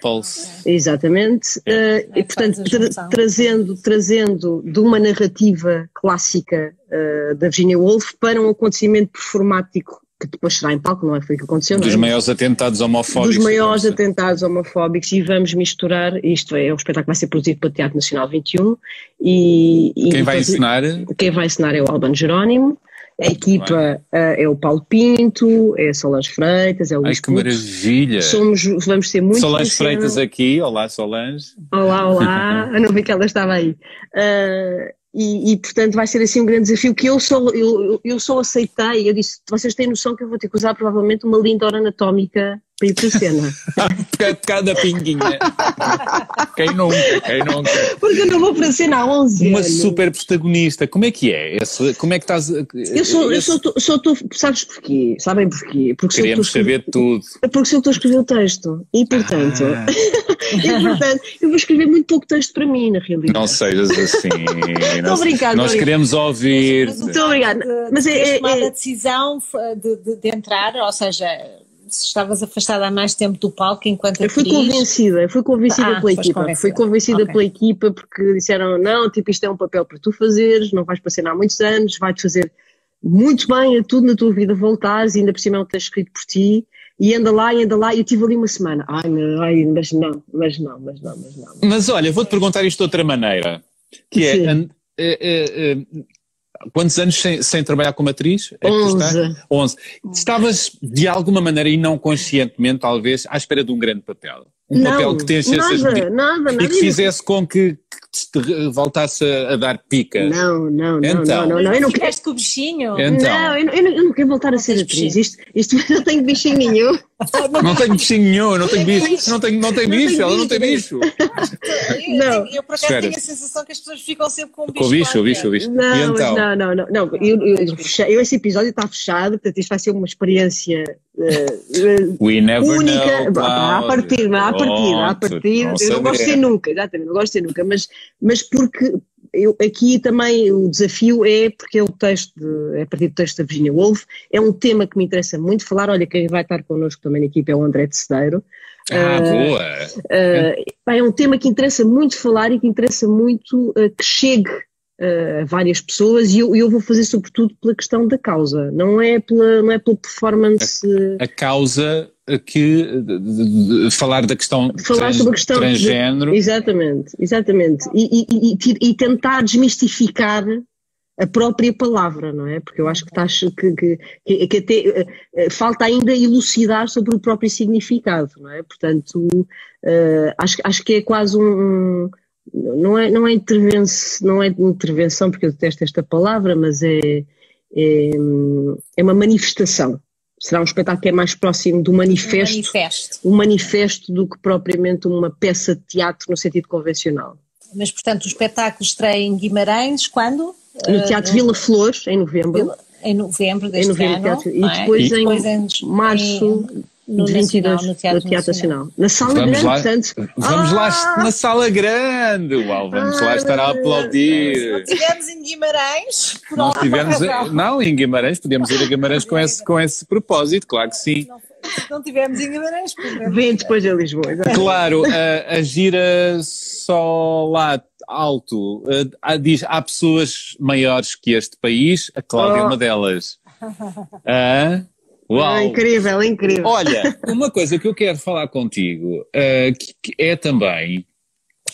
S5: Pulse.
S4: Exatamente. É. Uh, e, portanto, tra trazendo, trazendo de uma narrativa clássica uh, da Virginia Woolf para um acontecimento performático que depois será em palco, não é? Foi o que aconteceu.
S5: Dos
S4: é?
S5: maiores atentados homofóbicos.
S4: Dos maiores atentados homofóbicos e vamos misturar, isto é, o espetáculo vai ser produzido pelo Teatro Nacional 21 e...
S5: e quem vai ensinar?
S4: Quem vai ensinar é o Albano Jerónimo a equipa uh, é o Paulo Pinto, é Solange Freitas, é o Luís
S5: Ai, que maravilha!
S4: Somos, vamos ser muito
S5: Solange Freitas aqui, olá Solange.
S4: Olá, olá, eu não vi que ela estava aí. Uh, e, e, portanto vai ser assim um grande desafio que eu só, eu, eu só aceitei, eu disse, vocês têm noção que eu vou ter que usar provavelmente uma linda hora anatómica para ir para a cena.
S5: Cada pinguinha. quem nunca, quem nunca.
S4: Porque eu não vou para a cena há 11
S5: Uma
S4: anos.
S5: super protagonista, como é que é? Esse, como é que estás...
S4: Eu sou, esse... eu sou, sou, estou, sabes porquê? Sabem porquê?
S5: Porque Queremos saber tudo.
S4: Porque sou eu que estou a escrever o texto. E portanto... Ah. e portanto, eu vou escrever muito pouco texto para mim, na realidade.
S5: Não sejas assim.
S4: Estou obrigada.
S5: Nós queremos ouvir.
S4: Muito obrigada. Mas é,
S2: é, é... a decisão de, de, de entrar, ou seja se estavas afastada há mais tempo do palco enquanto
S4: Eu fui convencida, eu fui convencida ah, pela equipa, convencida. fui convencida okay. pela equipa porque disseram, não, tipo isto é um papel para tu fazeres, não vais passar há muitos anos, vai-te fazer muito bem a tudo na tua vida voltares e ainda por cima não tens escrito por ti e anda lá e anda lá e eu tive ali uma semana, ai, ai mas não, mas não, mas não, mas não.
S5: Mas olha, vou-te perguntar isto de outra maneira, que é, é, é, é Quantos anos sem, sem trabalhar como atriz?
S4: É Onze.
S5: Onze. Estavas, de alguma maneira, e não conscientemente, talvez, à espera de um grande papel. Um
S4: não,
S5: papel que te enchesse
S4: nada,
S5: as
S4: nada, nada,
S5: E que fizesse com que, que te voltasse a, a dar pica?
S4: Não, não, não,
S5: Então.
S4: não, não, não, eu não quero.
S2: Ficaste com o bichinho?
S5: Então.
S4: Não, eu não, eu não- eu não quero voltar a ser atriz. Isto, isto não tenho bichinho nenhum.
S5: Não tenho bichinho nenhum, não tenho bicho, não tenho, não tenho
S4: Não
S5: bicho, ela não tem
S4: bicho. Não.
S2: eu, por acaso tenho a sensação que as pessoas ficam sempre com o bicho.
S5: Com o bicho, o bicho, o bicho.
S4: Não,
S5: e então?
S4: não, não, não. não eu, eu, eu, esse episódio está fechado, portanto isto vai ser uma experiência
S5: We never
S4: única.
S5: know,
S4: à partida, à partida, à partida.
S5: não
S4: Eu não gosto de ser nunca, exatamente, não gosto de ser nunca, mas, mas porque eu, aqui também o desafio é porque é o texto, de, é a partir do texto da Virginia Woolf, é um tema que me interessa muito falar. Olha, quem vai estar connosco também na equipe é o André de Cedeiro.
S5: Ah,
S4: Eh,
S5: boa.
S4: Uh, é um tema que interessa muito falar e que interessa muito uh, que chegue a várias pessoas e eu, eu vou fazer sobretudo pela questão da causa, não é pela, não é pela performance. uh,
S5: A causa que de- de- de falar da questão
S4: Falar
S5: trans-
S4: questão de-
S5: transgénero.
S4: Exatamente, exatamente. E, e- e e tentar desmistificar a própria palavra, não é? Porque eu acho que, estás, que, que, que, até eh, eh, falta ainda elucidar sobre o próprio significado, não é? Portanto, eh, acho, acho que é quase um. um- não é, não, é intervenção, não é intervenção, porque eu detesto esta palavra, mas é, é, é uma manifestação. Será um espetáculo que é mais próximo do manifesto
S2: Manifesto.
S4: um manifesto do que propriamente uma peça de teatro no sentido convencional.
S2: Mas, portanto, o espetáculo estreia em Guimarães, quando?
S4: No
S2: Eh,
S4: Teatro Vila Flores, em novembro,
S2: Vila- Em novembro deste
S4: em novembro,
S2: ano.
S4: teatro, e
S2: é?
S4: depois,
S2: Depois
S4: em
S2: em
S4: março
S2: no
S4: de 22
S2: Nacional, no Teatro
S4: no Teatro
S2: Nacional.
S4: Nacional. Na Sala
S5: Vamos
S4: Grande,
S5: lá,
S4: portanto.
S5: vamos
S4: Ah!
S5: lá na sala grande, uau, vamos lá estar a
S2: Se
S5: aplaudir.
S2: não estivermos em Guimarães, por alguma
S5: tivemos, não, em Guimarães, podemos ir a Guimarães com esse, com esse propósito, claro que sim.
S2: Não, se não estivermos em Guimarães.
S4: Vem depois a Lisboa. exato.
S5: Claro, a, a gira só lá alto, há, diz, há pessoas maiores que este país, a Cláudia é
S4: Oh.
S5: uma delas. Ah, uau!
S4: É incrível, é incrível.
S5: Olha, uma coisa que eu quero falar contigo eh, que, que é também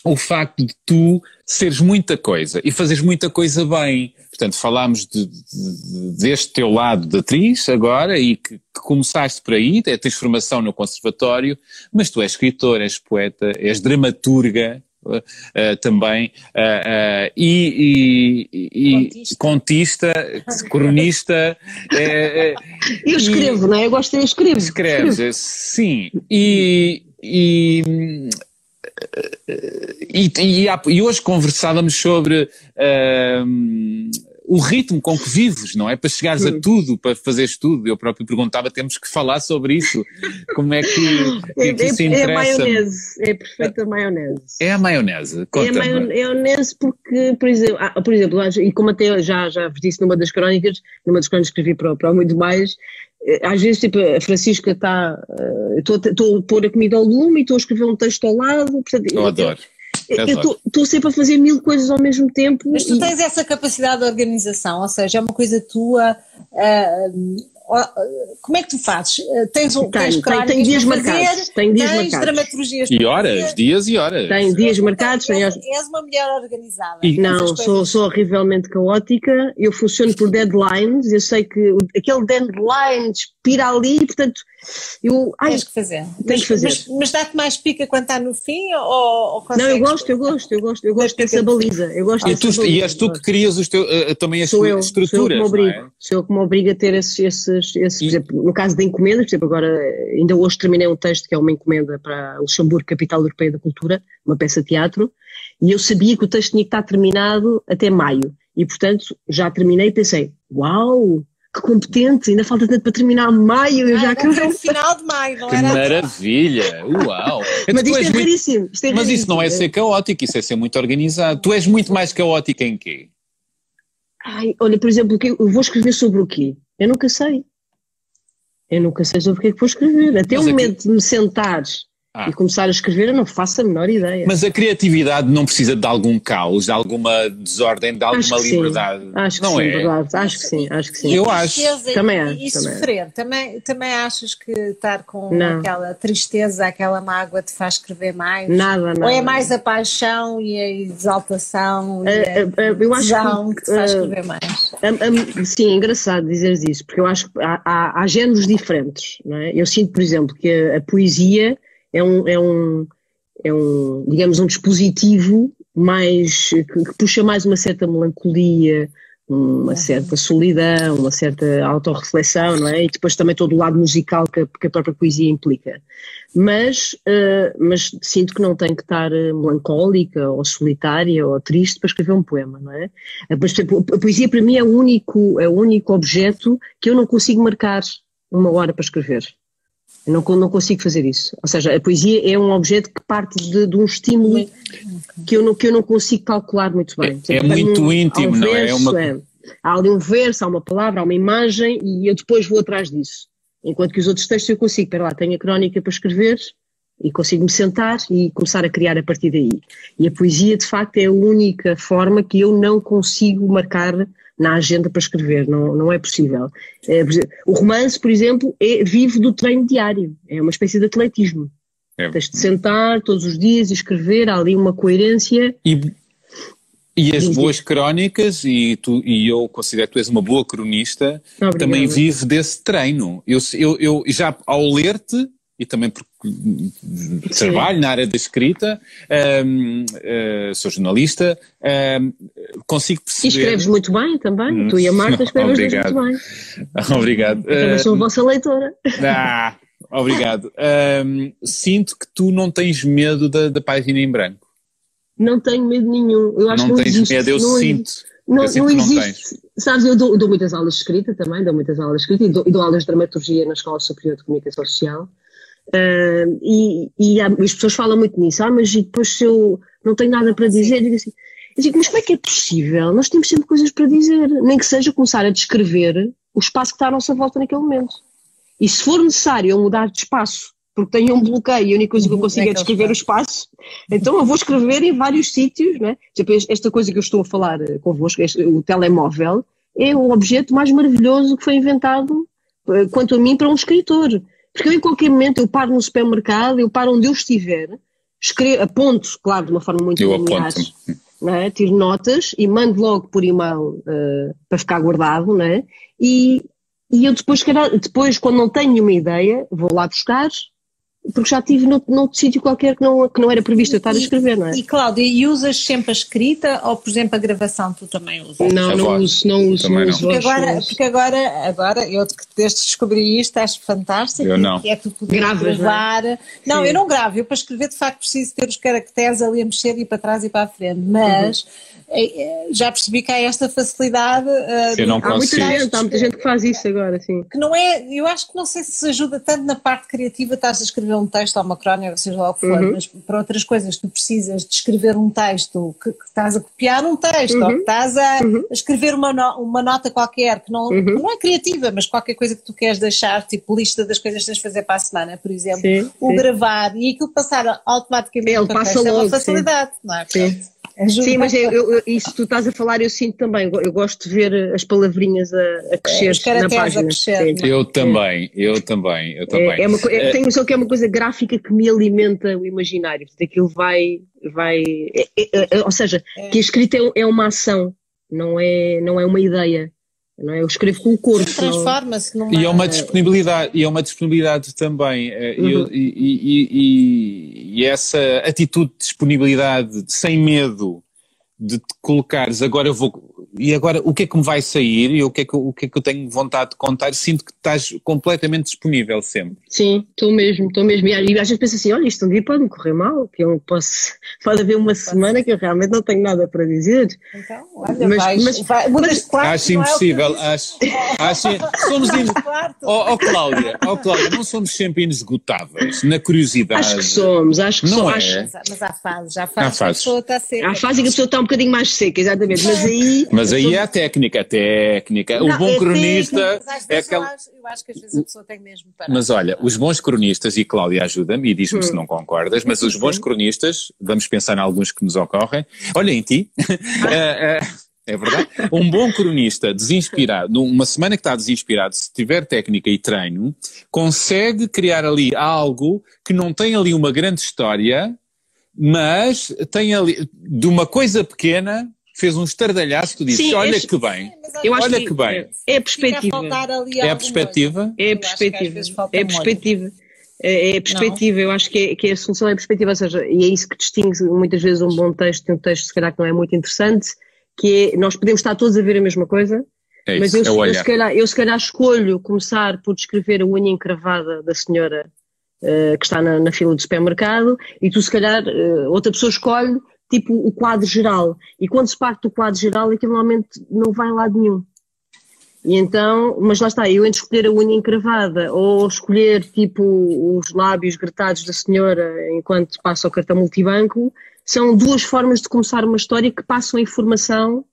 S5: o facto de tu seres muita coisa e fazeres muita coisa bem. Portanto, falámos de- de- deste teu lado de atriz agora e que, que começaste por aí, é a tens formação no conservatório, mas tu és escritora, és poeta, és dramaturga. Eh, também eh, e, e- e- e
S2: Contista.
S5: contista, cronista eh,
S4: Eu escrevo, não é? Eu gosto de eu escrevo.
S5: Escreves, é, sim. E, e, e, e há- e hoje conversávamos sobre hum, o ritmo com que vives, não é? Para chegares a tudo, para fazeres tudo. Eu próprio perguntava, temos que falar sobre isso. Como é que,
S4: É,
S5: que, que isso
S4: é, é a
S5: interessa?
S4: maionese, é a perfeita maionese.
S5: É a maionese.
S4: É a maio- é maionese porque, por exemplo, ah, por exemplo, e como até já, já vos disse numa das crónicas, numa das crónicas que escrevi para, o- para muito mais, eh, às vezes tipo, a Francisca está, estou a- estou a pôr a comida ao lume e estou a escrever um texto ao lado, portanto,
S5: Eu
S4: eu
S5: adoro.
S4: Estou- estou sempre a fazer mil coisas ao mesmo tempo.
S2: Mas tu
S4: e-
S2: tens essa capacidade de organização, ou seja, é uma coisa tua. ah, como é que tu fazes? Ah, Tens, um,
S4: Tenho,
S2: tens crónicas
S4: tenho dias
S2: para
S4: marcados,
S2: fazer,
S4: tenho dias
S2: tens
S4: marcados.
S2: dramaturgias
S5: E horas,
S2: fazer.
S5: dias e horas.
S4: Tenho dias
S2: És-
S4: marcados, tenho
S2: és, és uma mulher organizada.
S5: E-
S4: Não, sou, sou horrivelmente caótica, eu funciono por deadlines, eu sei que o- aquele deadline expira ali, portanto, eu. Ai,
S2: Tens que fazer.
S4: Tenho
S2: mas,
S4: que fazer.
S2: Mas, mas dá-te mais pica quando está no fim ou, ou
S4: não,
S2: consegues?
S4: eu gosto, eu gosto, eu gosto, eu gosto dessa baliza. Eu gosto
S5: E,
S4: dessa
S5: tu, e
S4: baliza,
S5: és tu que crias os teus, eh, também as
S4: Sou eu,
S5: tuas
S4: sou eu que
S5: estruturas.
S4: me
S5: não
S4: obrigo,
S5: é?
S4: sou eu que me obrigo a ter esses, esses, esses por
S5: E-
S4: exemplo, no caso da encomenda, por exemplo, agora, ainda hoje terminei um texto que é uma encomenda para Luxemburgo, Capital Europeia da Cultura, uma peça de teatro, e eu sabia que o texto tinha que estar terminado até maio, e portanto já terminei e pensei, uau, que competente, ainda falta tanto para terminar maio, eu
S2: Ah,
S4: já acabei.
S2: no final de maio, não
S5: Que
S2: era?
S5: maravilha! Uau! Então
S4: Mas
S5: tu
S4: isto é
S5: muito-
S4: raríssimo. Isto é
S5: Mas isso não é
S4: raríssimo.
S5: ser caótico, isso é ser muito organizado. Tu és muito mais caótica em quê?
S4: Ai, olha, por exemplo, o que eu vou escrever sobre o quê? Eu nunca sei. Eu nunca sei sobre o que é que vou escrever. Até
S5: Mas
S4: o
S5: aqui-
S4: momento de me sentares
S5: Ah.
S4: e começar a escrever, eu não faço a menor ideia.
S5: Mas a criatividade não precisa de algum caos, de alguma desordem, de
S4: acho
S5: alguma
S4: sim.
S5: liberdade.
S4: Acho que
S5: não
S4: sim,
S5: é?
S4: verdade. Acho que sim, acho que sim.
S5: Eu acho.
S4: Também acho,
S2: e
S4: também
S2: sofrer. Também, também achas que estar com
S4: Não.
S2: aquela tristeza, aquela mágoa te faz escrever mais?
S4: Nada, nada.
S2: Ou é mais a paixão e a exaltação e
S4: Ah,
S2: a
S4: ah, ah, eu acho
S2: que,
S4: que,
S2: te faz escrever mais?
S4: Sim, é engraçado dizeres isso, porque eu acho que há, há, há géneros diferentes. Não é? Eu sinto, por exemplo, que a, a poesia é um, é, um, é um, digamos, um dispositivo mais que, que puxa mais uma certa melancolia, uma certa solidão, uma certa autorreflexão, não é? E depois também todo o lado musical que a, que a própria poesia implica. Mas, uh, mas sinto que não tenho que estar eh, melancólica ou solitária ou triste para escrever um poema, não é? A, poesia para mim é o único, é o único objeto que eu não consigo marcar uma hora para escrever. Eu não, não consigo fazer isso. Ou seja, a poesia é um objeto que parte de, de um estímulo que eu, não, que eu não consigo calcular muito bem.
S5: É, é muito um, íntimo, um
S4: não
S5: verso, é? Uma... é?
S4: Há ali um verso, há uma palavra, há uma imagem e eu depois vou atrás disso. Enquanto que os outros textos eu consigo, para lá, tenho a crónica para escrever e consigo me sentar e começar a criar a partir daí. E a poesia, de facto, é a única forma que eu não consigo marcar na agenda para escrever, não, não é possível. É, o romance, por exemplo, é, vive do treino diário, é uma espécie de atletismo. É. Tens de sentar todos os dias e escrever, há ali uma coerência.
S5: E, e as boas crónicas, e, tu, e eu considero que tu és uma boa cronista, Obrigada. também vive desse treino. Eu, eu, eu já ao ler-te, e também porque trabalho na área da escrita, um, uh, eh, sou jornalista, um, consigo perceber.
S4: E escreves muito bem também, hum, tu e a Marta escreves muito bem.
S5: Obrigado.
S4: Eu sou a vossa leitora.
S5: Ah, obrigado. Um, sinto que tu não tens medo da, da página em branco.
S4: Não tenho medo nenhum. Eu acho
S5: não
S4: que não
S5: tens
S4: existe.
S5: medo, eu
S4: não
S5: sinto.
S4: Não,
S5: eu sinto
S4: não
S5: existe.
S4: Não Sabes, eu dou, dou, muitas aulas de escrita também, dou muitas aulas de escrita e dou, e dou aulas de dramaturgia na Escola Superior de Comunicação Social. Uh, e, e há, as pessoas falam muito nisso, ah, mas e depois se eu não tenho nada para dizer, digo assim, eu digo, mas como é que é possível? Nós temos sempre coisas para dizer, nem que seja começar a descrever o espaço que está à nossa volta naquele momento. E se for necessário eu mudar de espaço, porque tenho um bloqueio e a única coisa que eu uhum. consigo é, é descrever o espaço, então eu vou escrever em vários sítios, né? Tipo, esta coisa que eu estou a falar eh, convosco, este, o telemóvel, é o objeto mais maravilhoso que foi inventado, eh, quanto a mim, para um escritor. Porque eu, em qualquer momento, eu paro no supermercado, eu paro onde eu estiver, escrevo, aponto, claro, de uma forma muito linear, é? tiro notas e mando logo por e-mail uh, para ficar guardado, né? e, e eu depois, depois, quando não tenho nenhuma ideia, vou lá buscar porque já estive noutro, noutro sítio qualquer que não, que não era previsto eu estar a escrever, não é?
S2: E Cláudia, e usas sempre a escrita ou, por exemplo, a gravação tu também usas?
S4: Não, não uso, não uso. Não uso
S2: porque, agora, porque agora, agora, eu desde que descobri isto, acho fantástico.
S5: Eu não.
S2: Que é que tu podes gravar. Não, é? não eu não gravo, eu para escrever de facto preciso ter os caracteres ali a mexer e para trás e para a frente, mas... Uhum é, é, já percebi que há esta facilidade. Uh,
S5: eu não
S4: há muita gente, há muita gente que faz isso agora, sim.
S2: Que não é, eu acho que não sei se ajuda tanto na parte criativa, estás a escrever um texto ou uma crónica, seja lá o que for, uhum. mas para outras coisas tu precisas de escrever um texto, que, que estás a copiar um texto, uhum. ou que estás a, uhum. escrever uma, no, uma nota qualquer, que não, uhum. não é criativa, mas qualquer coisa que tu queres deixar, tipo lista das coisas que tens de fazer para a semana, por exemplo, sim, o sim. gravar e aquilo passar automaticamente
S4: Ele passa logo,
S2: é uma facilidade, sim. não é? Sim.
S4: Ajuda. Sim, mas eu, eu, isso tu estás a falar, eu sinto também. Eu gosto de ver as palavrinhas a, a crescer é, na página. A crescer,
S5: eu é? também, eu também, eu também. É,
S4: é uma, é, tenho noção que é uma coisa gráfica que me alimenta o imaginário. Aquilo vai. vai é, é, ou seja, que a escrita é, uma ação, não é, não é uma ideia. Não é? Eu escrevo com o corpo.
S2: Transforma-se
S5: numa... E é uma disponibilidade, e é uma disponibilidade também. Uhum. E, e, e, e, essa atitude de disponibilidade, sem medo de te colocares, agora eu vou e agora o que é que me vai sair e o que é que, o que, é que eu tenho vontade de contar, sinto que estás completamente disponível sempre.
S4: Sim, estou mesmo, estou mesmo. E às vezes penso assim, olha, isto um dia pode me correr mal, que eu posso, pode haver uma semana que eu realmente não tenho nada para dizer.
S2: Então, olha, mas, vais, mas, vai, mas
S5: quarto, acho é impossível, é acho, acho, somos in... oh, oh, Cláudia, oh Cláudia, não somos sempre inesgotáveis na curiosidade.
S4: Acho que somos, acho que
S5: não
S4: somos.
S5: É.
S2: Acho... Mas há fases, há fases há que a pessoa está seca.
S4: Há fases que a pessoa está um bocadinho mais seca, exatamente, mas aí...
S5: Mas aí é a técnica, a técnica. Não, o bom é cronista é aquele.
S2: Eu acho que às vezes a pessoa tem mesmo para.
S5: Mas olha, os bons cronistas, e Cláudia ajuda-me e diz-me hum. se não concordas, mas os bons cronistas, vamos pensar em alguns que nos ocorrem. Olha em ti. é, é verdade? Um bom cronista desinspirado, numa semana que está desinspirado, se tiver técnica e treino, consegue criar ali algo que não tem ali uma grande história, mas tem ali, de uma coisa pequena, fez um estardalhaço, tu dizes, olha que bem, eu acho olha que, que bem.
S4: É a perspectiva.
S5: É a perspectiva?
S4: É a perspectiva. É a perspectiva. É, é a perspectiva, não. eu acho que, é, que é a solução é a perspectiva, ou seja, e é isso que distingue muitas vezes um bom texto de um texto, se calhar, que não é muito interessante, que é, nós podemos estar todos a ver a mesma coisa, é mas isso, eu, é eu, se calhar, eu se calhar escolho começar por descrever a unha encravada da senhora uh, que está na, na, fila do supermercado, e tu se calhar, uh, outra pessoa escolhe tipo o quadro geral, e quando se parte do quadro geral, aquilo normalmente não vai a lado nenhum. E então, mas lá está, eu entre escolher a unha encravada ou escolher tipo os lábios gretados da senhora enquanto passa o cartão multibanco, são duas formas de começar uma história que passam a informação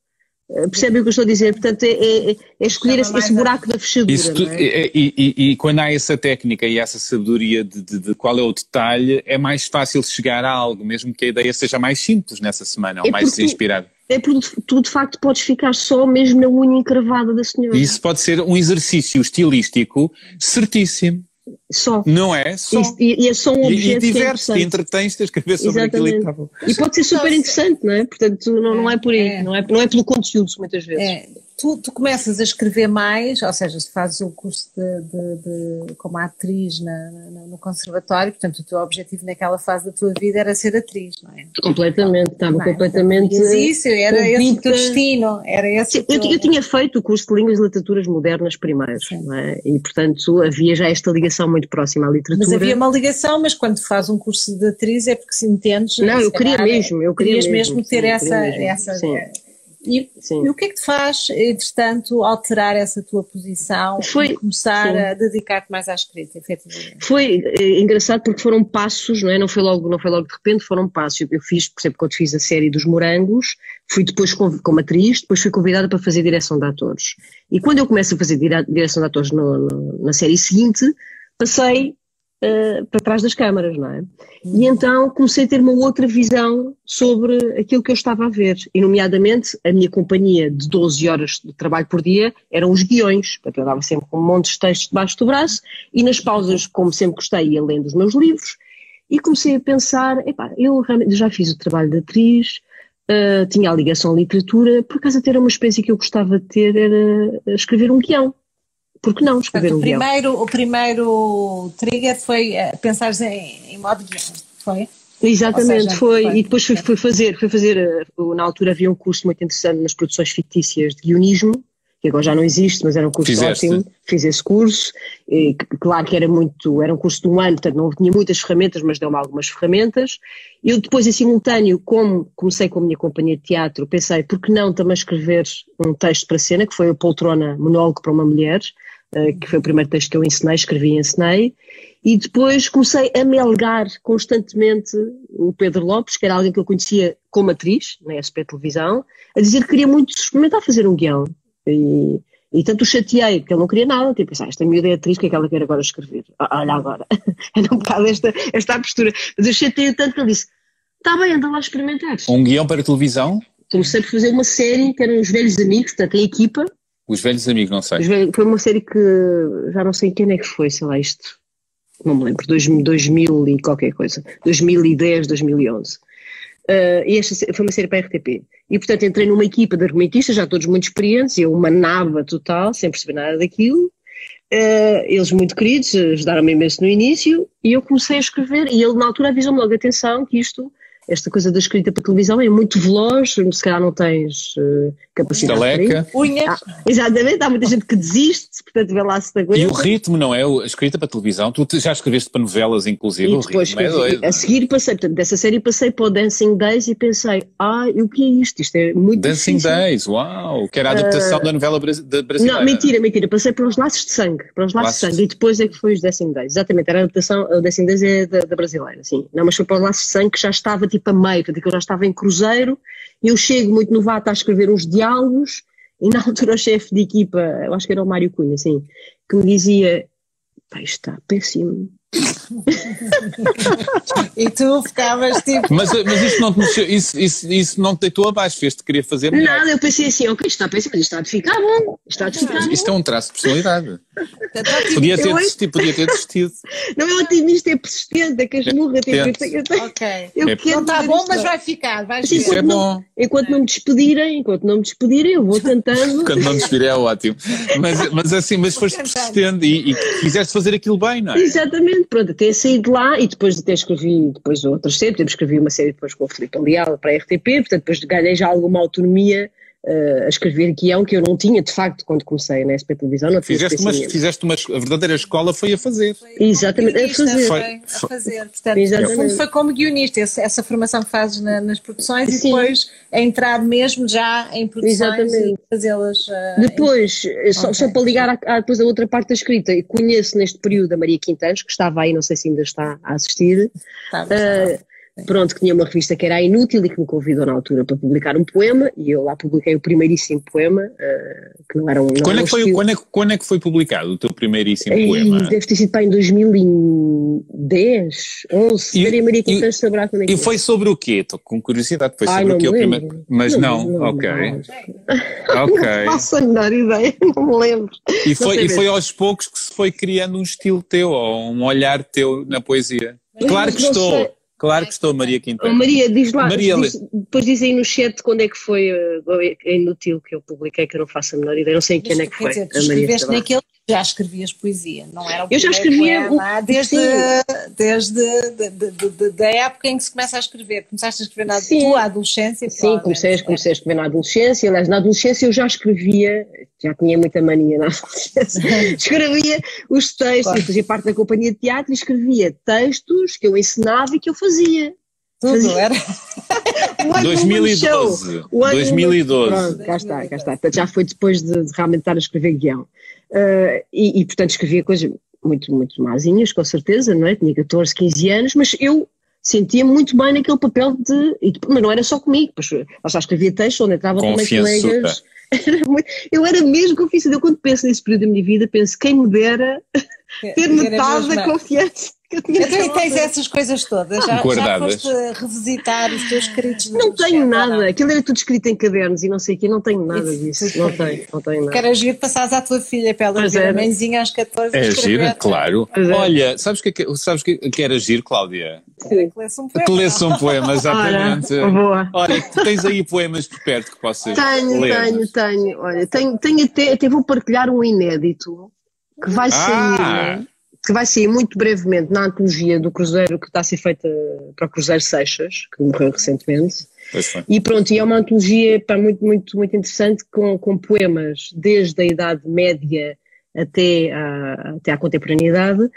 S4: eh, Percebe o que eu estou a dizer? Portanto, é, é, é escolher esse, esse, buraco da fechadura. Tu, é?
S5: e, e, e, quando há essa técnica e essa sabedoria de, de, de, qual é o detalhe, é mais fácil chegar a algo, mesmo que a ideia seja mais simples nessa semana, ou é mais inspirada
S4: é porque tu de facto podes ficar só mesmo na unha encravada da senhora.
S5: Isso pode ser um exercício estilístico certíssimo.
S4: Só.
S5: Não é? Só.
S4: E, e é só um objeto.
S5: E, e diverte-te, é entretens-te a escrever sobre aquilo que estava.
S4: E pode ser super interessante, não é? Portanto, não, não é por aí, é. Não, é, não é pelo conteúdo, muitas vezes.
S2: É tu, tu começas a escrever mais, ou seja, se fazes o curso de, de, de como atriz na, na, no conservatório, portanto o teu objetivo naquela fase da tua vida era ser atriz, não é?
S4: Completamente, estava não, completamente.
S2: Isso, era esse o teu destino, era esse
S4: Sim, eu, eu, tinha feito o curso de Línguas e Literaturas Modernas primeiro, não é? E portanto havia já esta ligação muito próxima à literatura.
S2: Mas havia uma ligação, mas quando fazes um curso de atriz é porque se entendes.
S4: Não, eu queria mesmo, eu queria mesmo,
S2: mesmo ter sim, essa. Mesmo, essa sim. E, e, o que é que te faz, entretanto, alterar essa tua posição foi, e começar sim. a dedicar-te mais à escrita, efetivamente?
S4: Foi é, engraçado porque foram passos, não é? Não foi logo, não foi logo de repente, foram passos. Eu fiz, por exemplo, quando fiz a série dos Morangos, fui depois como atriz, depois fui convidada para fazer direção de atores. E quando eu começo a fazer direção de atores no, no, na série seguinte, passei uh, para trás das câmaras, não é? E então comecei a ter uma outra visão sobre aquilo que eu estava a ver, e nomeadamente a minha companhia de 12 horas de trabalho por dia eram os guiões, porque eu dava sempre com um monte de textos debaixo do braço, e nas pausas, como sempre gostei, ia lendo os meus livros, e comecei a pensar, epá, eu já fiz o trabalho de atriz, uh, tinha a ligação à literatura, por acaso até era uma espécie que eu gostava de ter, era escrever um guião porque não escrever
S2: Portanto,
S4: um
S2: o primeiro, guião? O primeiro trigger foi uh, pensar em, em modo guião, foi?
S4: Exatamente, seja, foi, foi, e depois fui, fui fazer, fui fazer, uh, na altura havia um curso muito interessante nas produções fictícias de guionismo, que agora já não existe, mas era um curso Fizeste. ótimo, fiz esse curso, e, claro que era muito, era um curso de um ano, portanto não tinha muitas ferramentas, mas deu-me algumas ferramentas. Eu depois, em simultâneo, como comecei com a minha companhia de teatro, pensei, por que não também escrever um texto para cena, que foi a Poltrona Monólogo para uma Mulher, eh, que foi o primeiro texto que eu ensinei, escrevi e ensinei, e depois comecei a melgar constantemente o Pedro Lopes, que era alguém que eu conhecia como atriz, na SP Televisão, a dizer que queria muito experimentar fazer um guião. E, e tanto o chateei, que ele não queria nada, tipo, ah, esta miúda é atriz, o que é que ela quer agora escrever? Ah, olha agora, era um bocado esta, esta postura. Mas eu chateei tanto que ele disse, está bem, anda lá a experimentar.
S5: Um guião para televisão?
S4: Comecei por fazer uma série que eram os velhos amigos, portanto, a equipa,
S5: os Velhos Amigos, não sei.
S4: Velhos, foi uma série que já não sei quem é que foi, sei lá, isto. Não me lembro, 2000, 2000 e qualquer coisa. 2010, 2011. Uh, e esta foi uma série para a RTP. E portanto entrei numa equipa de argumentistas, já todos muito experientes, eu uma nava total, sem perceber nada daquilo. Uh, eles muito queridos, ajudaram-me imenso no início, e eu comecei a escrever, e ele na altura avisou-me logo, atenção, que isto esta coisa da escrita para televisão é muito veloz, se calhar não tens uh, capacidade.
S5: Taleca.
S2: Unhas. Ah,
S4: exatamente, há muita gente que desiste, portanto vê lá se
S5: aguenta. E o ritmo, não é? A escrita para televisão, tu já escreveste para novelas, inclusive,
S4: e depois,
S5: o ritmo é
S4: A seguir passei, portanto, dessa série passei para o Dancing Days e pensei, ah, o que é isto? Isto é muito
S5: Dancing
S4: difícil.
S5: Days, uau, que era a adaptação uh, da novela brasileira.
S4: Não, mentira, mentira, passei para os Laços de Sangue, para os Laços, laços de Sangue, e depois é que foi os Dancing Days. Exatamente, era a adaptação, o Dancing Days é da, da brasileira, sim. Não, mas foi para os Laços de Sangue que já estava tipo a meio, portanto, eu já estava em cruzeiro, eu chego muito novata a escrever uns diálogos, e na altura o chefe de equipa, eu acho que era o Mário Cunha, assim, que me dizia, pá, está péssimo,
S2: e tu ficavas tipo.
S5: Mas, mas isso, não te mexeu, isso, isso, isso não te deitou abaixo, fez-te querer fazer
S4: melhor. Nada, eu pensei assim, ok, isto está péssimo, mas isto está de ficar bom. Isto está de ficar
S5: Isto é um traço de personalidade. podia, ter desistido, podia ter desistido.
S4: Não é otimista, é persistente, é que as murras. Tipo,
S2: eu, eu, ok. Eu é, não está bom, mas vai ficar. Vai assim,
S5: isso é bom.
S4: enquanto não me despedirem, enquanto não me despedirem, eu vou tentando.
S5: Quando não me despedirem é ótimo. Mas, mas assim, mas foste persistente e, e quiseste fazer aquilo bem, não é?
S4: Exatamente, pronto, até saí de lá e depois até escrevi depois outros sempre, escrevi uma série depois com o Filipe Leal para a RTP, portanto depois ganhei já alguma autonomia uh, a escrever guião que eu não tinha, de facto, quando comecei na SP Televisão. Não
S5: fizeste, uma, fizeste uma. A verdadeira escola foi a fazer.
S4: Foi Exatamente, a fazer.
S2: Foi, a fazer. Portanto, Exatamente. fundo foi como guionista, essa, essa formação que fazes na, nas produções Sim. e depois a entrar mesmo já em produções Exatamente. e fazê-las. Uh,
S4: depois, em... só, okay. só, para ligar à, depois a outra parte da escrita, conheço neste período a Maria Quintanos, que estava aí, não sei se ainda está a assistir. Tá, uh, pronto, que tinha uma revista que era Inútil e que me convidou na altura para publicar um poema e eu lá publiquei o primeiríssimo poema, uh, que não era um... Não
S5: quando, é que foi, quando, é, quando é que foi publicado o teu primeiríssimo e, poema?
S4: Deve ter sido para em 2010, 11, e, Maria Maria Quintas saberá quando é que
S5: E foi sobre o quê? Estou com curiosidade, foi sobre Ai, o quê o primeiro... Mas não, não, não ok.
S4: Não, ok. Não faço a menor ideia, não me lembro.
S5: E foi, e foi aos poucos que se foi criando um estilo teu, ou um olhar teu na poesia. Claro que estou... Sei. Claro que estou, Maria Quintana.
S4: Oh, Maria, diz lá, Maria, diz, depois diz aí no chat quando é que foi uh, inútil que eu publiquei, que eu não faço a menor ideia, não sei em quem é que foi. Dizer,
S2: tu escreveste naquele já escrevias poesia, não era o
S4: Eu já escrevia
S2: poema, desde, desde de, de, de, da época em que se começa a escrever. Começaste a escrever na sim. tua adolescência?
S4: Sim, comecei, comecei a escrever na adolescência. Aliás, na adolescência eu já escrevia, já tinha muita mania na adolescência, escrevia os textos, claro. fazia parte da companhia de teatro e escrevia textos que eu ensinava e que eu fazia.
S2: Tudo, fazia. era.
S5: 2012. 2012. Pronto,
S4: cá está, cá está. já foi depois de, de realmente estar a escrever guião. Uh, e, e, portanto, escrevia coisas muito, muito mazinhas, com certeza, não é? Tinha 14, 15 anos, mas eu sentia muito bem naquele papel de. Mas não era só comigo, pois, eu já escrevia textos onde entrava também colegas. Era muito, eu era mesmo confiança. Eu, quando penso nesse período da minha vida, penso quem me dera ter metade da confiança
S2: eu tinha então, tens essas coisas todas, já, já foste revisitar os teus escritos.
S4: Não tenho nada, não. aquilo era tudo escrito em cadernos e não sei o quê, não tenho nada disso, não tenho, não tenho nada.
S2: Que era giro passares à tua filha para ela ver a mãezinha às 14
S5: É giro, claro. Olha, sabes o que, é sabes que, que era giro, Cláudia?
S2: Que lesse um poema.
S5: Que lesse um poema, exatamente.
S4: Olha, boa.
S5: Olha, tens aí poemas por perto que possas
S4: tenho,
S5: ler.
S4: Tenho, tenho, olha, tenho, tenho até, até vou partilhar um inédito que vai ah. sair, né? que vai sair muito brevemente na antologia do Cruzeiro que está a ser feita para o Cruzeiro Seixas, que morreu recentemente. E pronto, e é uma antologia pá, muito, muito, muito interessante com, com poemas desde a Idade Média até à, até à contemporaneidade,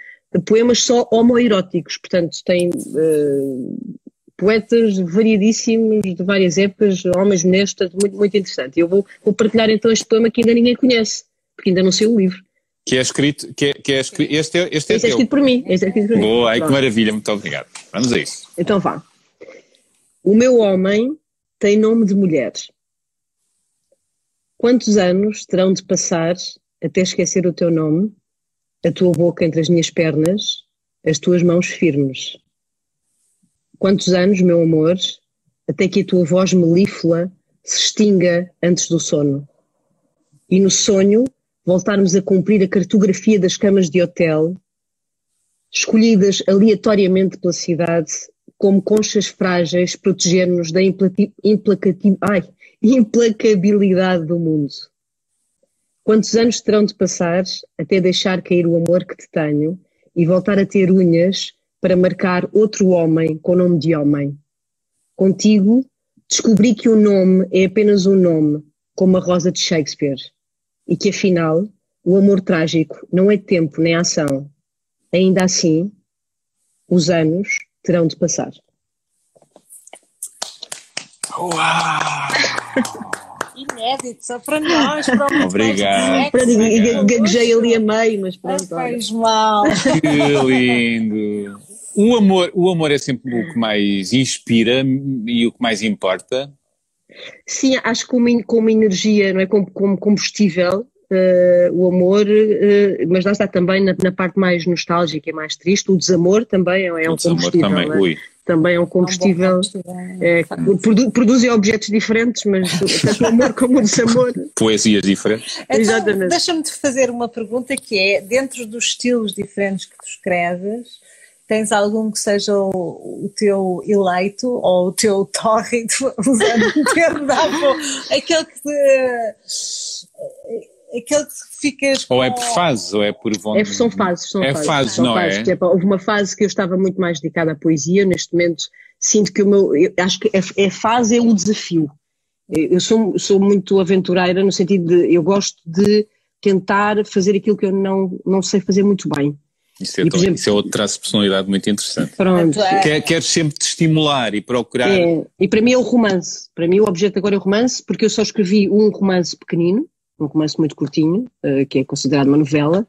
S4: poemas só homoeróticos, portanto tem uh, poetas variadíssimos de várias épocas, homens, mulheres, portanto muito, muito interessante. Eu vou, vou partilhar então este poema que ainda ninguém conhece, porque ainda não sei o livro.
S5: Que é escrito, que é, que é escrito, este é, este é,
S4: este é escrito por mim. Este é escrito por
S5: Boa, ai que maravilha, muito obrigado. Vamos a isso.
S4: Então vá. O meu homem tem nome de mulher. Quantos anos terão de passar até esquecer o teu nome, a tua boca entre as minhas pernas, as tuas mãos firmes? Quantos anos, meu amor, até que a tua voz melíflua se extinga antes do sono? E no sonho voltarmos a cumprir a cartografia das camas de hotel, escolhidas aleatoriamente pela cidade, como conchas frágeis, proteger-nos da ai, implacabilidade do mundo. Quantos anos terão de passar até deixar cair o amor que te tenho e voltar a ter unhas para marcar outro homem com nome de homem? Contigo, descobri que o nome é apenas um nome, como a rosa de Shakespeare e que afinal o amor trágico não é tempo nem ação. Ainda assim, os anos terão de passar.
S5: Uau!
S2: Inédito, só para nós, para o
S5: Obrigado.
S4: Gaguejei ali a meio, mas pronto.
S2: Faz mal.
S5: Que lindo. O amor, o amor é sempre o que mais inspira e o que mais importa.
S4: Sim, acho que como, como energia, não é? como, como combustível, Uh, o amor, uh, mas lá está também na, na, parte mais nostálgica e mais triste, o desamor também é, é um combustível. Também, é? também é um combustível. É, um produ, produzem objetos diferentes, mas tanto o amor como o desamor.
S5: Poesias diferentes.
S2: Então, Exatamente. Deixa-me fazer uma pergunta que é: dentro dos estilos diferentes que tu escreves, Tens algum que seja o, o teu eleito ou o teu tórrido, usando o termo da avó, aquele que te, aquele que ficas.
S5: Ou é por fases, ou é por vontade.
S4: É, são fases, são
S5: É
S4: fases.
S5: fases,
S4: são
S5: não é?
S4: fases. Tipo, houve uma fase que eu estava muito mais dedicada à poesia, neste momento sinto que o meu, eu acho que a, a fase é o desafio. Eu sou, sou muito aventureira no sentido de, eu gosto de tentar fazer aquilo que eu não, não sei fazer muito bem.
S5: Isso é,
S4: E,
S5: tão-
S4: exemplo-
S5: isso é outro traço de personalidade muito interessante.
S4: Pronto.
S2: É.
S5: Quer, queres sempre te estimular e procurar.
S4: É, e para mim é o romance. Para mim o objeto agora é o romance, porque eu só escrevi um romance pequenino, um romance muito curtinho, eh, que é considerado uma novela,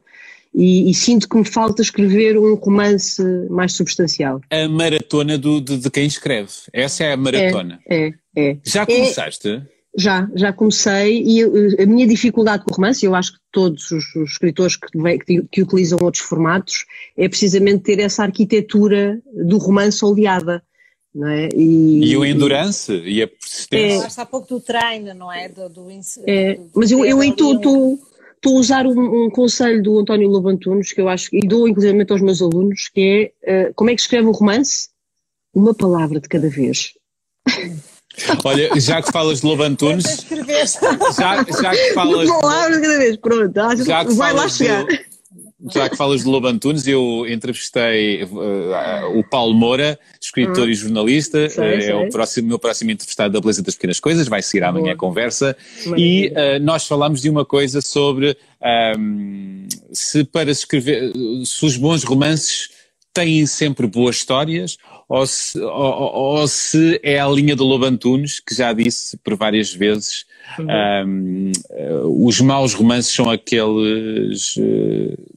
S4: e, e sinto que me falta escrever um romance mais substancial.
S5: A maratona do, de, de quem escreve. Essa é a maratona.
S4: É, é.
S5: Já começaste?
S4: Já, já comecei e eh, a minha dificuldade com o romance, eu acho que todos os, os escritores que, que, que utilizam outros formatos, é precisamente ter essa arquitetura do romance oleada. Não é?
S5: E o endurance e a persistência.
S2: Falaste há pouco do treino, não é? Do, do,
S4: É,
S2: do-
S4: mas eu, eu estou a usar um, um conselho do António Lobo Antunes, que eu acho, e dou inclusive aos meus alunos, que é eh, como é que escreve um romance? Uma palavra de cada vez.
S5: Olha, já que falas de Lobo Antunes, já, já que falas.
S4: Cada vez, pronto.
S5: Já que
S4: vai lá
S5: falas
S4: chegar.
S5: já que falas de Lobo Antunes, eu entrevistei uh, o Paulo Moura, escritor e jornalista,
S4: Hum. Sei,
S5: uh, é
S4: sei.
S5: o próximo, meu próximo entrevistado da Beleza das Pequenas Coisas, vai seguir amanhã a
S4: Boa.
S5: conversa. E
S4: Maravilha.
S5: uh, nós falámos de uma coisa sobre um, se para escrever, se os bons romances têm sempre boas histórias ou se, ou, ou- se é a linha do Lobo Antunes, que já disse por várias vezes, um, uh, os maus romances são aqueles uh,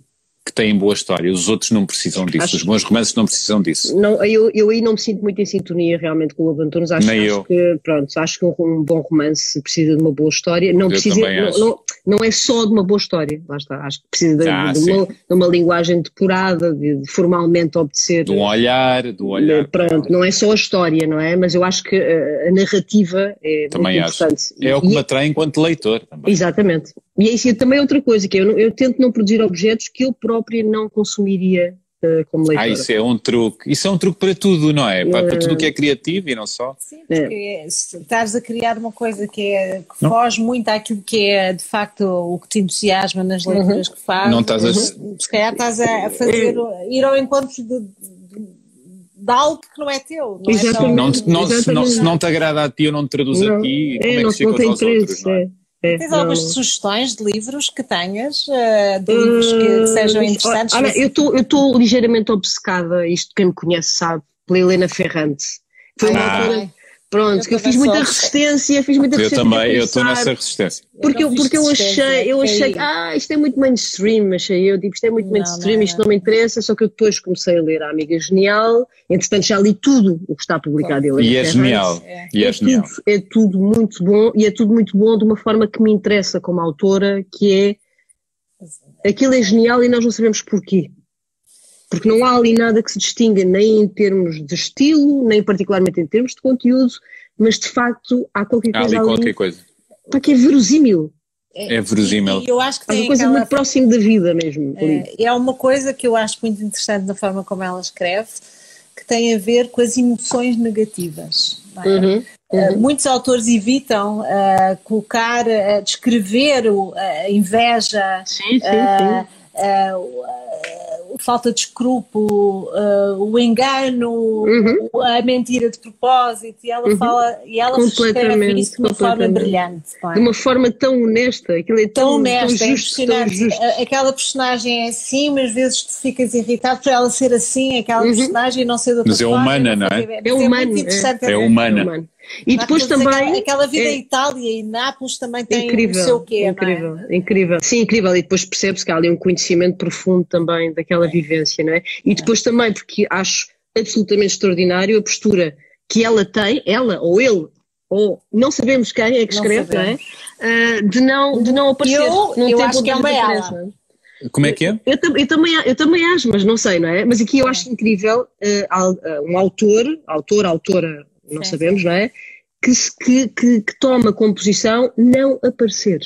S5: que têm boa história, os outros não precisam disso,
S4: Acho-
S5: os bons romances não precisam disso.
S4: Não, eu, eu aí não me sinto muito em sintonia realmente com o Lobo Antunes. Acho,
S5: Nem
S4: acho
S5: eu.
S4: que, pronto, acho que um, um bom romance precisa de uma boa história. Não,
S5: Eu
S4: precisa,
S5: também
S4: não, não, não é só de uma boa história, lá está. Acho que precisa de,
S5: Ah,
S4: de uma, de uma linguagem depurada, de, de formalmente obedecer.
S5: De um olhar, do olhar.
S4: Pronto, não é só a história, não é? Mas eu acho que uh, a narrativa é
S5: Também
S4: muito
S5: acho.
S4: importante.
S5: É o que
S4: E-
S5: me atrai enquanto leitor também.
S4: Exatamente. E é isso também é outra coisa, que eu, eu tento não produzir objetos que eu própria não consumiria uh, como leitora.
S5: Ah, isso é um truque. Isso é um truque para tudo, não é? Para, para tudo o que é criativo e não só.
S2: Sim, porque se estás a criar uma coisa que, é, que
S5: Não.
S2: foge muito àquilo que é de facto o que te entusiasma nas leituras que fazes,
S5: Não estás a-
S2: se calhar estás a a fazer, ir ao encontro de, de, de algo que não é teu. Não é.
S5: Não, não, se, não, se não te agrada a ti ou não te traduz
S4: Não,
S5: aqui, como
S4: é,
S5: é
S4: não,
S5: que
S4: tem
S5: aos outros?
S4: interesse.
S5: Não é?
S4: É.
S2: Tens algumas sugestões de livros que tenhas, eh, de livros que, que sejam interessantes?
S4: Olha, eu estou ligeiramente obcecada, isto quem me conhece sabe, pela Helena Ferrante. Foi uma
S5: Ah.
S4: Pronto,
S2: Eu
S4: que eu fiz
S2: também
S4: muita resistência, fiz muita
S5: Eu
S4: resistência.
S5: também,
S4: para
S5: eu estou nessa resistência.
S4: Porque, eu, porque eu achei, eu achei
S2: caí.
S4: que ah, isto é muito mainstream, achei eu, tipo, isto é muito
S2: Não,
S4: mainstream,
S2: não,
S4: isto
S2: não.
S4: não me interessa, só que eu depois comecei a ler a Amiga Genial, entretanto já li tudo o que está publicado em
S5: E é genial.
S2: É.
S5: E é
S4: é,
S5: genial.
S4: tudo, é tudo muito bom e é tudo muito bom de uma forma que me interessa como autora, que é aquilo é genial e nós não sabemos porquê. Porque não há ali nada que se distinga nem em termos de estilo, nem particularmente em termos de conteúdo, mas de facto há qualquer
S5: Há
S4: coisa
S5: ali
S4: ali,
S5: qualquer coisa.
S4: pá, que é verosímil.
S5: É verosímil.
S2: E eu acho que
S4: Há uma coisa
S2: aquela
S4: muito próxima da vida mesmo. ali.
S2: É, é uma coisa que eu acho muito interessante na forma como ela escreve, que tem a ver com as emoções negativas. não é?
S4: Uhum,
S2: Uh, muitos autores evitam uh, colocar, uh, descrever o- a inveja,
S4: Sim, sim,
S2: uh,
S4: sim.
S2: Falta de escrúpulo, uh, o engano,
S4: Uhum.
S2: a mentira de propósito, e ela fala e ela escreve
S4: Completamente,
S2: isso de uma forma brilhante. é?
S4: De uma forma tão honesta, aquilo é tão,
S2: tão honesta, é
S4: justo, tão
S2: impressionante.
S4: justo.
S2: Aquela personagem é assim, mas às vezes tu ficas irritado por ela ser assim, aquela personagem e não ser de outra
S5: Mas é humana, não é?
S4: É
S2: interessante.
S5: É
S2: a ver.
S5: humana.
S4: E
S2: Há
S4: depois também.
S2: Aquela, aquela vida
S4: é-
S2: em Itália e Nápoles também tem
S4: incrível,
S2: o seu quê,
S4: incrível,
S2: não é?
S4: incrível. Sim, incrível. E depois percebe-se que há ali um conhecimento profundo também daquela vivência, não é? E depois também, porque acho absolutamente extraordinário a postura que ela tem, ela ou ele, ou não sabemos quem é que
S2: Não
S4: escreve, não é?
S2: sabemos.
S4: Ah, de, não, de não aparecer.
S2: Eu-
S4: não
S2: eu acho que é uma ela.
S4: é?
S5: Como é que é?
S4: Eu, tam- eu também, eu também acho, mas não sei, não é? Mas aqui eu acho incrível eh, um autor, autor, autora, não
S2: Sim,
S4: sabemos, não é? Que, se- que, que, que toma como posição não aparecer.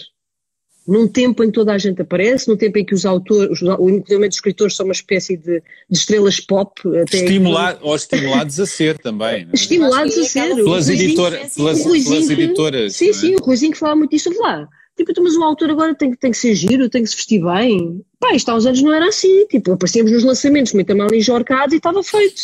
S4: Num tempo em que toda a gente aparece, num tempo em que os autores, inclusive os escritores são uma espécie de, de estrelas pop. Até
S5: Estimular, ou estimulados a ser também. é?
S4: Estimulados a ser.
S5: Pelas,
S2: sim, sim,
S5: pelas,
S2: sim.
S5: Pelas editoras.
S4: Sim,
S5: é?
S4: sim, o Ruizinho que fala muito disso lá. Tipo, então, mas o autor agora tem, tem que ser giro, tem que se vestir bem. Pá, isto há uns anos não era assim. Tipo, aparecíamos nos lançamentos, muito mal enjorcados e estava feito.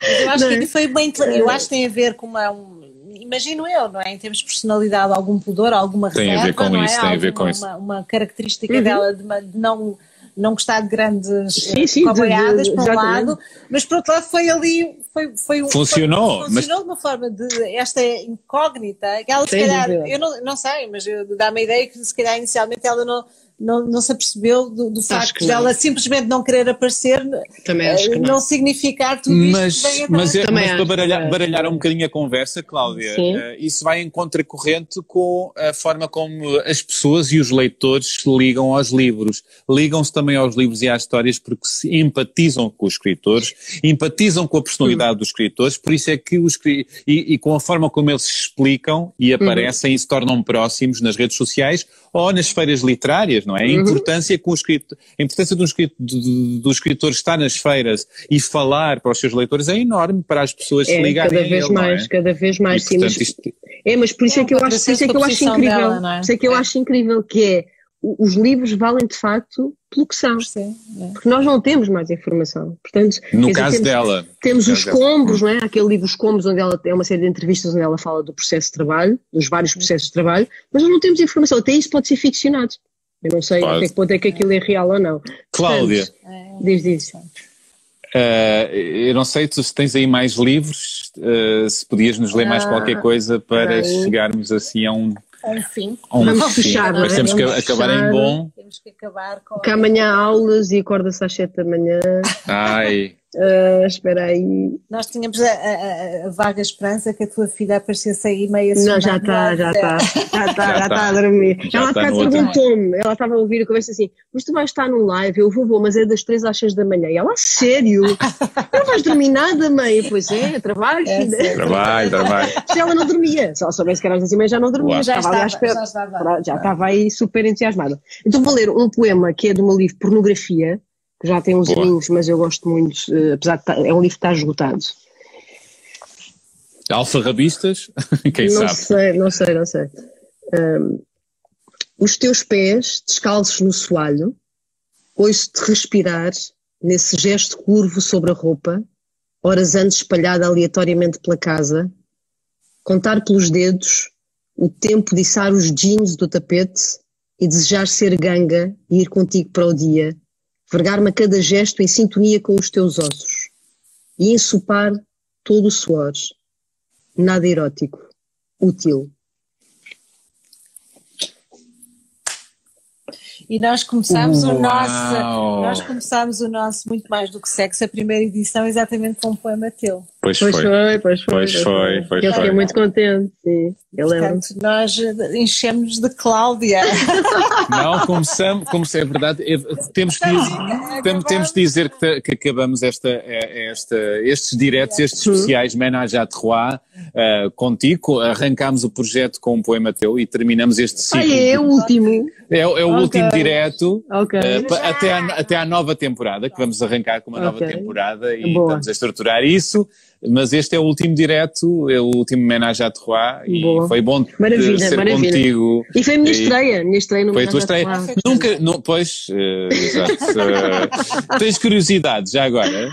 S2: Eu acho que foi bem. Eu acho que tem a ver com uma. Um, imagino eu, não é? Em termos de personalidade, algum pudor, alguma
S5: tem
S2: reserva.
S5: A ver com
S2: não
S5: isso,
S2: é?
S5: Tem a ver com
S2: uma,
S5: isso.
S2: Uma, característica uhum. dela de, de não não gostar de grandes
S4: sim, de,
S2: por um lado, mas por outro lado foi ali, foi, foi um,
S5: funcionou,
S2: foi, funcionou mas... de uma forma de esta incógnita, que ela se calhar, eu não, não sei, mas dá-me a ideia que se calhar inicialmente ela não, não, não se apercebeu do, do facto de ela simplesmente não querer aparecer,
S4: Também acho que
S2: não.
S4: não
S2: significar tudo
S5: mas,
S2: isto que vem
S5: mas, é,
S4: Também
S5: mas para baralhar, baralhar um bocadinho a conversa, Cláudia, uh, isso vai em contracorrente com a forma como as pessoas e os leitores se ligam aos livros. Ligam-se também aos livros e às histórias porque se empatizam com os escritores, empatizam com a personalidade dos escritores, por isso é que os e, e com a forma como eles se explicam e aparecem uhum. e se tornam próximos nas redes sociais ou nas feiras literárias, não é? A importância, com o escritor, a importância do, escritor, do, do escritor estar nas feiras e falar para os seus leitores é enorme para as pessoas
S4: é,
S5: se ligarem
S4: cada vez
S5: ele,
S4: mais,
S5: é?
S4: cada vez mais,
S5: e,
S4: sim.
S5: Portanto,
S4: mas,
S5: isto...
S4: É, mas por isso é,
S2: é
S4: que eu acho, por isso é que eu acho incrível,
S2: dela, é?
S4: por isso é que eu acho incrível que é os livros valem de facto pelo que são.
S2: Sim, é.
S4: Porque nós não temos mais informação. Portanto,
S5: no
S4: dizer,
S5: caso
S4: temos,
S5: dela.
S4: Temos os
S5: dela.
S4: combos, não é? Aquele livro Os Combos, onde ela tem uma série de entrevistas onde ela fala do processo de trabalho, dos vários processos de trabalho, mas nós não temos informação. Até isso pode ser ficcionado. Eu não sei até que ponto é que aquilo é real ou não.
S5: Cláudia.
S4: Portanto, diz, diz.
S5: Uh, eu não sei se tens aí mais livros, uh, se podias nos ler mais
S4: Ah,
S5: qualquer coisa para
S4: bem.
S5: chegarmos assim a um.
S2: Enfim.
S5: a um
S4: Vamos
S5: fim.
S4: fechar?
S5: Mas temos que
S4: Vamos
S5: acabar
S4: fechar.
S5: em bom.
S2: Temos que acabar com.
S4: Que amanhã há aulas e acorda-se às 7 da manhã.
S5: Ai,
S4: Ah, espera aí.
S2: Nós tínhamos a, a- a vaga esperança que a tua filha aparecesse aí meia
S4: Não, já está, já está. Já está, já
S5: tá.
S4: está a dormir.
S5: Já
S4: ela
S5: está
S4: perguntou-me, ela estava a ouvir a conversa assim, mas tu vais estar no live, eu vou, vou, mas é das 3 às 6 da manhã. E ela, "A sério? Não vais dormir nada, mãe? Pois é, trabalho,
S2: É,
S4: filha.
S2: sim.
S5: trabalho, trabalho.
S4: Se ela não dormia, se ela soubesse que era às 10 e meia já não dormia,
S5: Uau.
S2: Já
S4: estava
S2: estava, já estava.
S4: Já estava aí super entusiasmada. Então vou ler um poema que é do meu livro Pornografia, que já tem uns
S5: Boa.
S4: aninhos, mas eu gosto muito, eh, apesar de estar, é um livro que está esgotado.
S5: Alfarrabistas, quem
S4: não
S5: sabe?
S4: sei, não sei, não sei. Ahm, os teus pés descalços no soalho, ouço-te respirar nesse gesto curvo sobre a roupa, horas antes espalhada aleatoriamente pela casa, contar pelos dedos o tempo de içar os jeans do tapete e desejar ser ganga e ir contigo para o dia, vergar-me a cada gesto em sintonia com os teus ossos e ensopar todo o suor. Nada erótico, útil.
S2: E nós começámos o
S5: Uau.
S2: nosso, nós começámos o nosso muito mais do que sexo, a primeira edição exatamente com um poema teu.
S5: Pois
S4: Pois
S5: foi.
S4: foi, pois foi.
S5: Pois foi, pois
S4: Eu fiquei muito contente, sim. Eu lembro.
S2: Portanto, nós enchemos de Cláudia.
S5: Não, começamos, como se é verdade, é- temos que dizer, tem- temos de dizer que, que acabamos esta, é- esta, estes diretos, estes especiais Menage à Trois uh, contigo, arrancámos o projeto com um poema teu e terminamos este
S4: Ah,
S5: ciclo.
S4: é, é o último.
S5: É, o- é o
S4: Ok.
S5: último direto.
S4: Ok.
S5: uh, até, a, até à nova temporada, que vamos arrancar com uma nova
S4: Ok.
S5: temporada e
S4: Boa.
S5: estamos a estruturar isso, mas este é o último direto, é o úlimo Menage à Trois e
S4: Boa.
S5: foi bom
S4: Maravilha,
S5: ser
S4: maravilha.
S5: contigo.
S4: E foi a minha estreia, minha estreia no
S5: Foi a tua estreia. Nunca, não, pois, eh, exato. Eh, tens curiosidade já agora?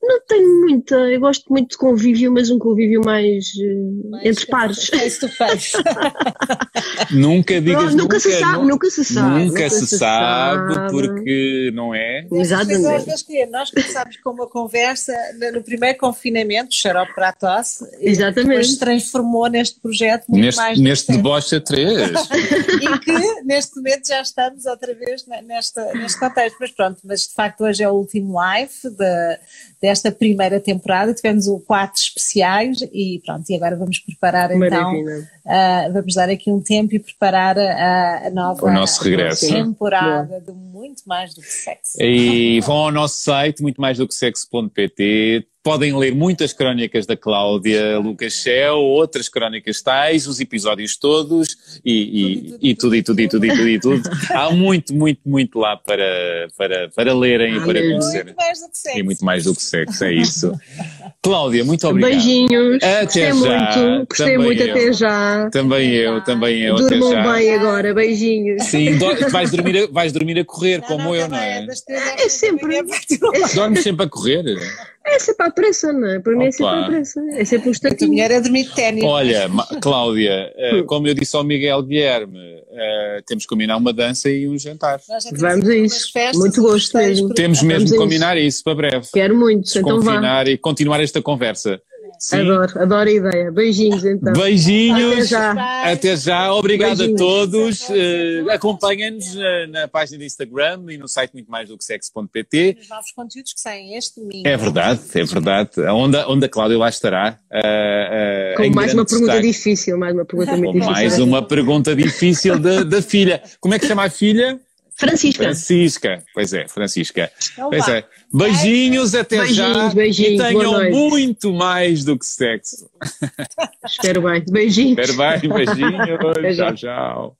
S4: Não tenho muita, eu gosto muito de convívio, mas um convívio mais, eh, entre pares.
S2: Face to face.
S5: Nunca digas nunca.
S4: nunca se sabe,
S5: nu-
S4: nunca se sabe.
S5: Nunca se sabe,
S4: sabe.
S5: porque não é.
S4: Exatamente.
S2: nós começámos com uma conversa no- primeiro confinamento, xarope para a tosse, e
S4: Exatamente.
S2: depois se transformou neste projeto muito
S5: Neste,
S2: mais
S5: neste deboche a três.
S2: e que neste momento já estamos outra vez ne- nesta, neste contexto. Mas pronto, mas de facto hoje é o último live de- desta primeira temporada. Tivemos o quatro especiais e pronto, e agora vamos preparar então,
S4: Maravilha.
S2: ah, vamos dar aqui um tempo e preparar a, a nova
S5: O nosso regresso.
S2: temporada de muito mais do que sexo.
S5: E vão ao nosso site, muito mais do que sexo.pt. podem ler muitas crónicas da Cláudia Lucas Shell, outras crónicas tais, os episódios todos e, e, e tudo, e tudo, e tudo, e tudo, e tudo. Há muito, muito, muito lá para, para, para lerem e para conhecerem.
S2: Muito mais do que sexo.
S5: E muito mais do que sexo, é isso. Cláudia, muito obrigado.
S4: Beijinhos.
S5: Até
S4: gostei
S5: já.
S4: muito. Gostei
S5: Também
S4: muito
S5: eu.
S4: até já.
S5: Também eu, também eu, até
S4: Durmam
S5: já.
S4: bem agora. Beijinhos.
S5: Sim, do- vais dormir, a, vais dormir a correr, como eu, não é?
S4: É
S2: da
S4: sempre.
S5: Dormes sempre a correr?
S4: É sempre à pressa, não é? Para mim é sempre
S5: Opa.
S4: à pressa. É sempre um
S2: A tua
S4: instantinho.
S2: mulher é dormir de ténis.
S5: Olha, Cláudia, eh, como eu disse ao Miguel Guilherme, eh, temos que combinar uma dança e um jantar.
S4: Vamos a isso.
S2: festas,
S4: Muito gosto mesmo.
S5: Temos mesmo de
S4: a
S5: combinar isso para breve.
S4: Quero muito. Então vá.
S5: Desconfinar e continuar esta conversa. Sim.
S4: Adoro, adoro a ideia. Beijinhos então.
S5: Beijinhos.
S4: Até já.
S5: Até já. Obrigado a
S4: Beijinhos.
S5: todos. Eh, Acompanhem-nos na, na página do Instagram e no site muito mais do que sexo.pt.
S2: Os novos conteúdos que saem este domingo.
S5: É verdade, é verdade. Onde, onde a Cláudia lá estará. eh, eh,
S4: Com mais uma pergunta
S5: destaque.
S4: difícil. Mais uma pergunta muito
S5: Com
S4: difícil.
S5: mais uma pergunta difícil da, da filha. Como é que chama a filha?
S4: Francisca.
S5: Francisca. Pois é, Francisca.
S2: Então
S5: Pois é. Beijinhos, até já.
S4: Beijinhos, beijinhos,
S5: e tenham muito mais do que sexo.
S4: Espero bem. Beijinhos.
S5: Espero bem, beijinhos. Tchau, tchau.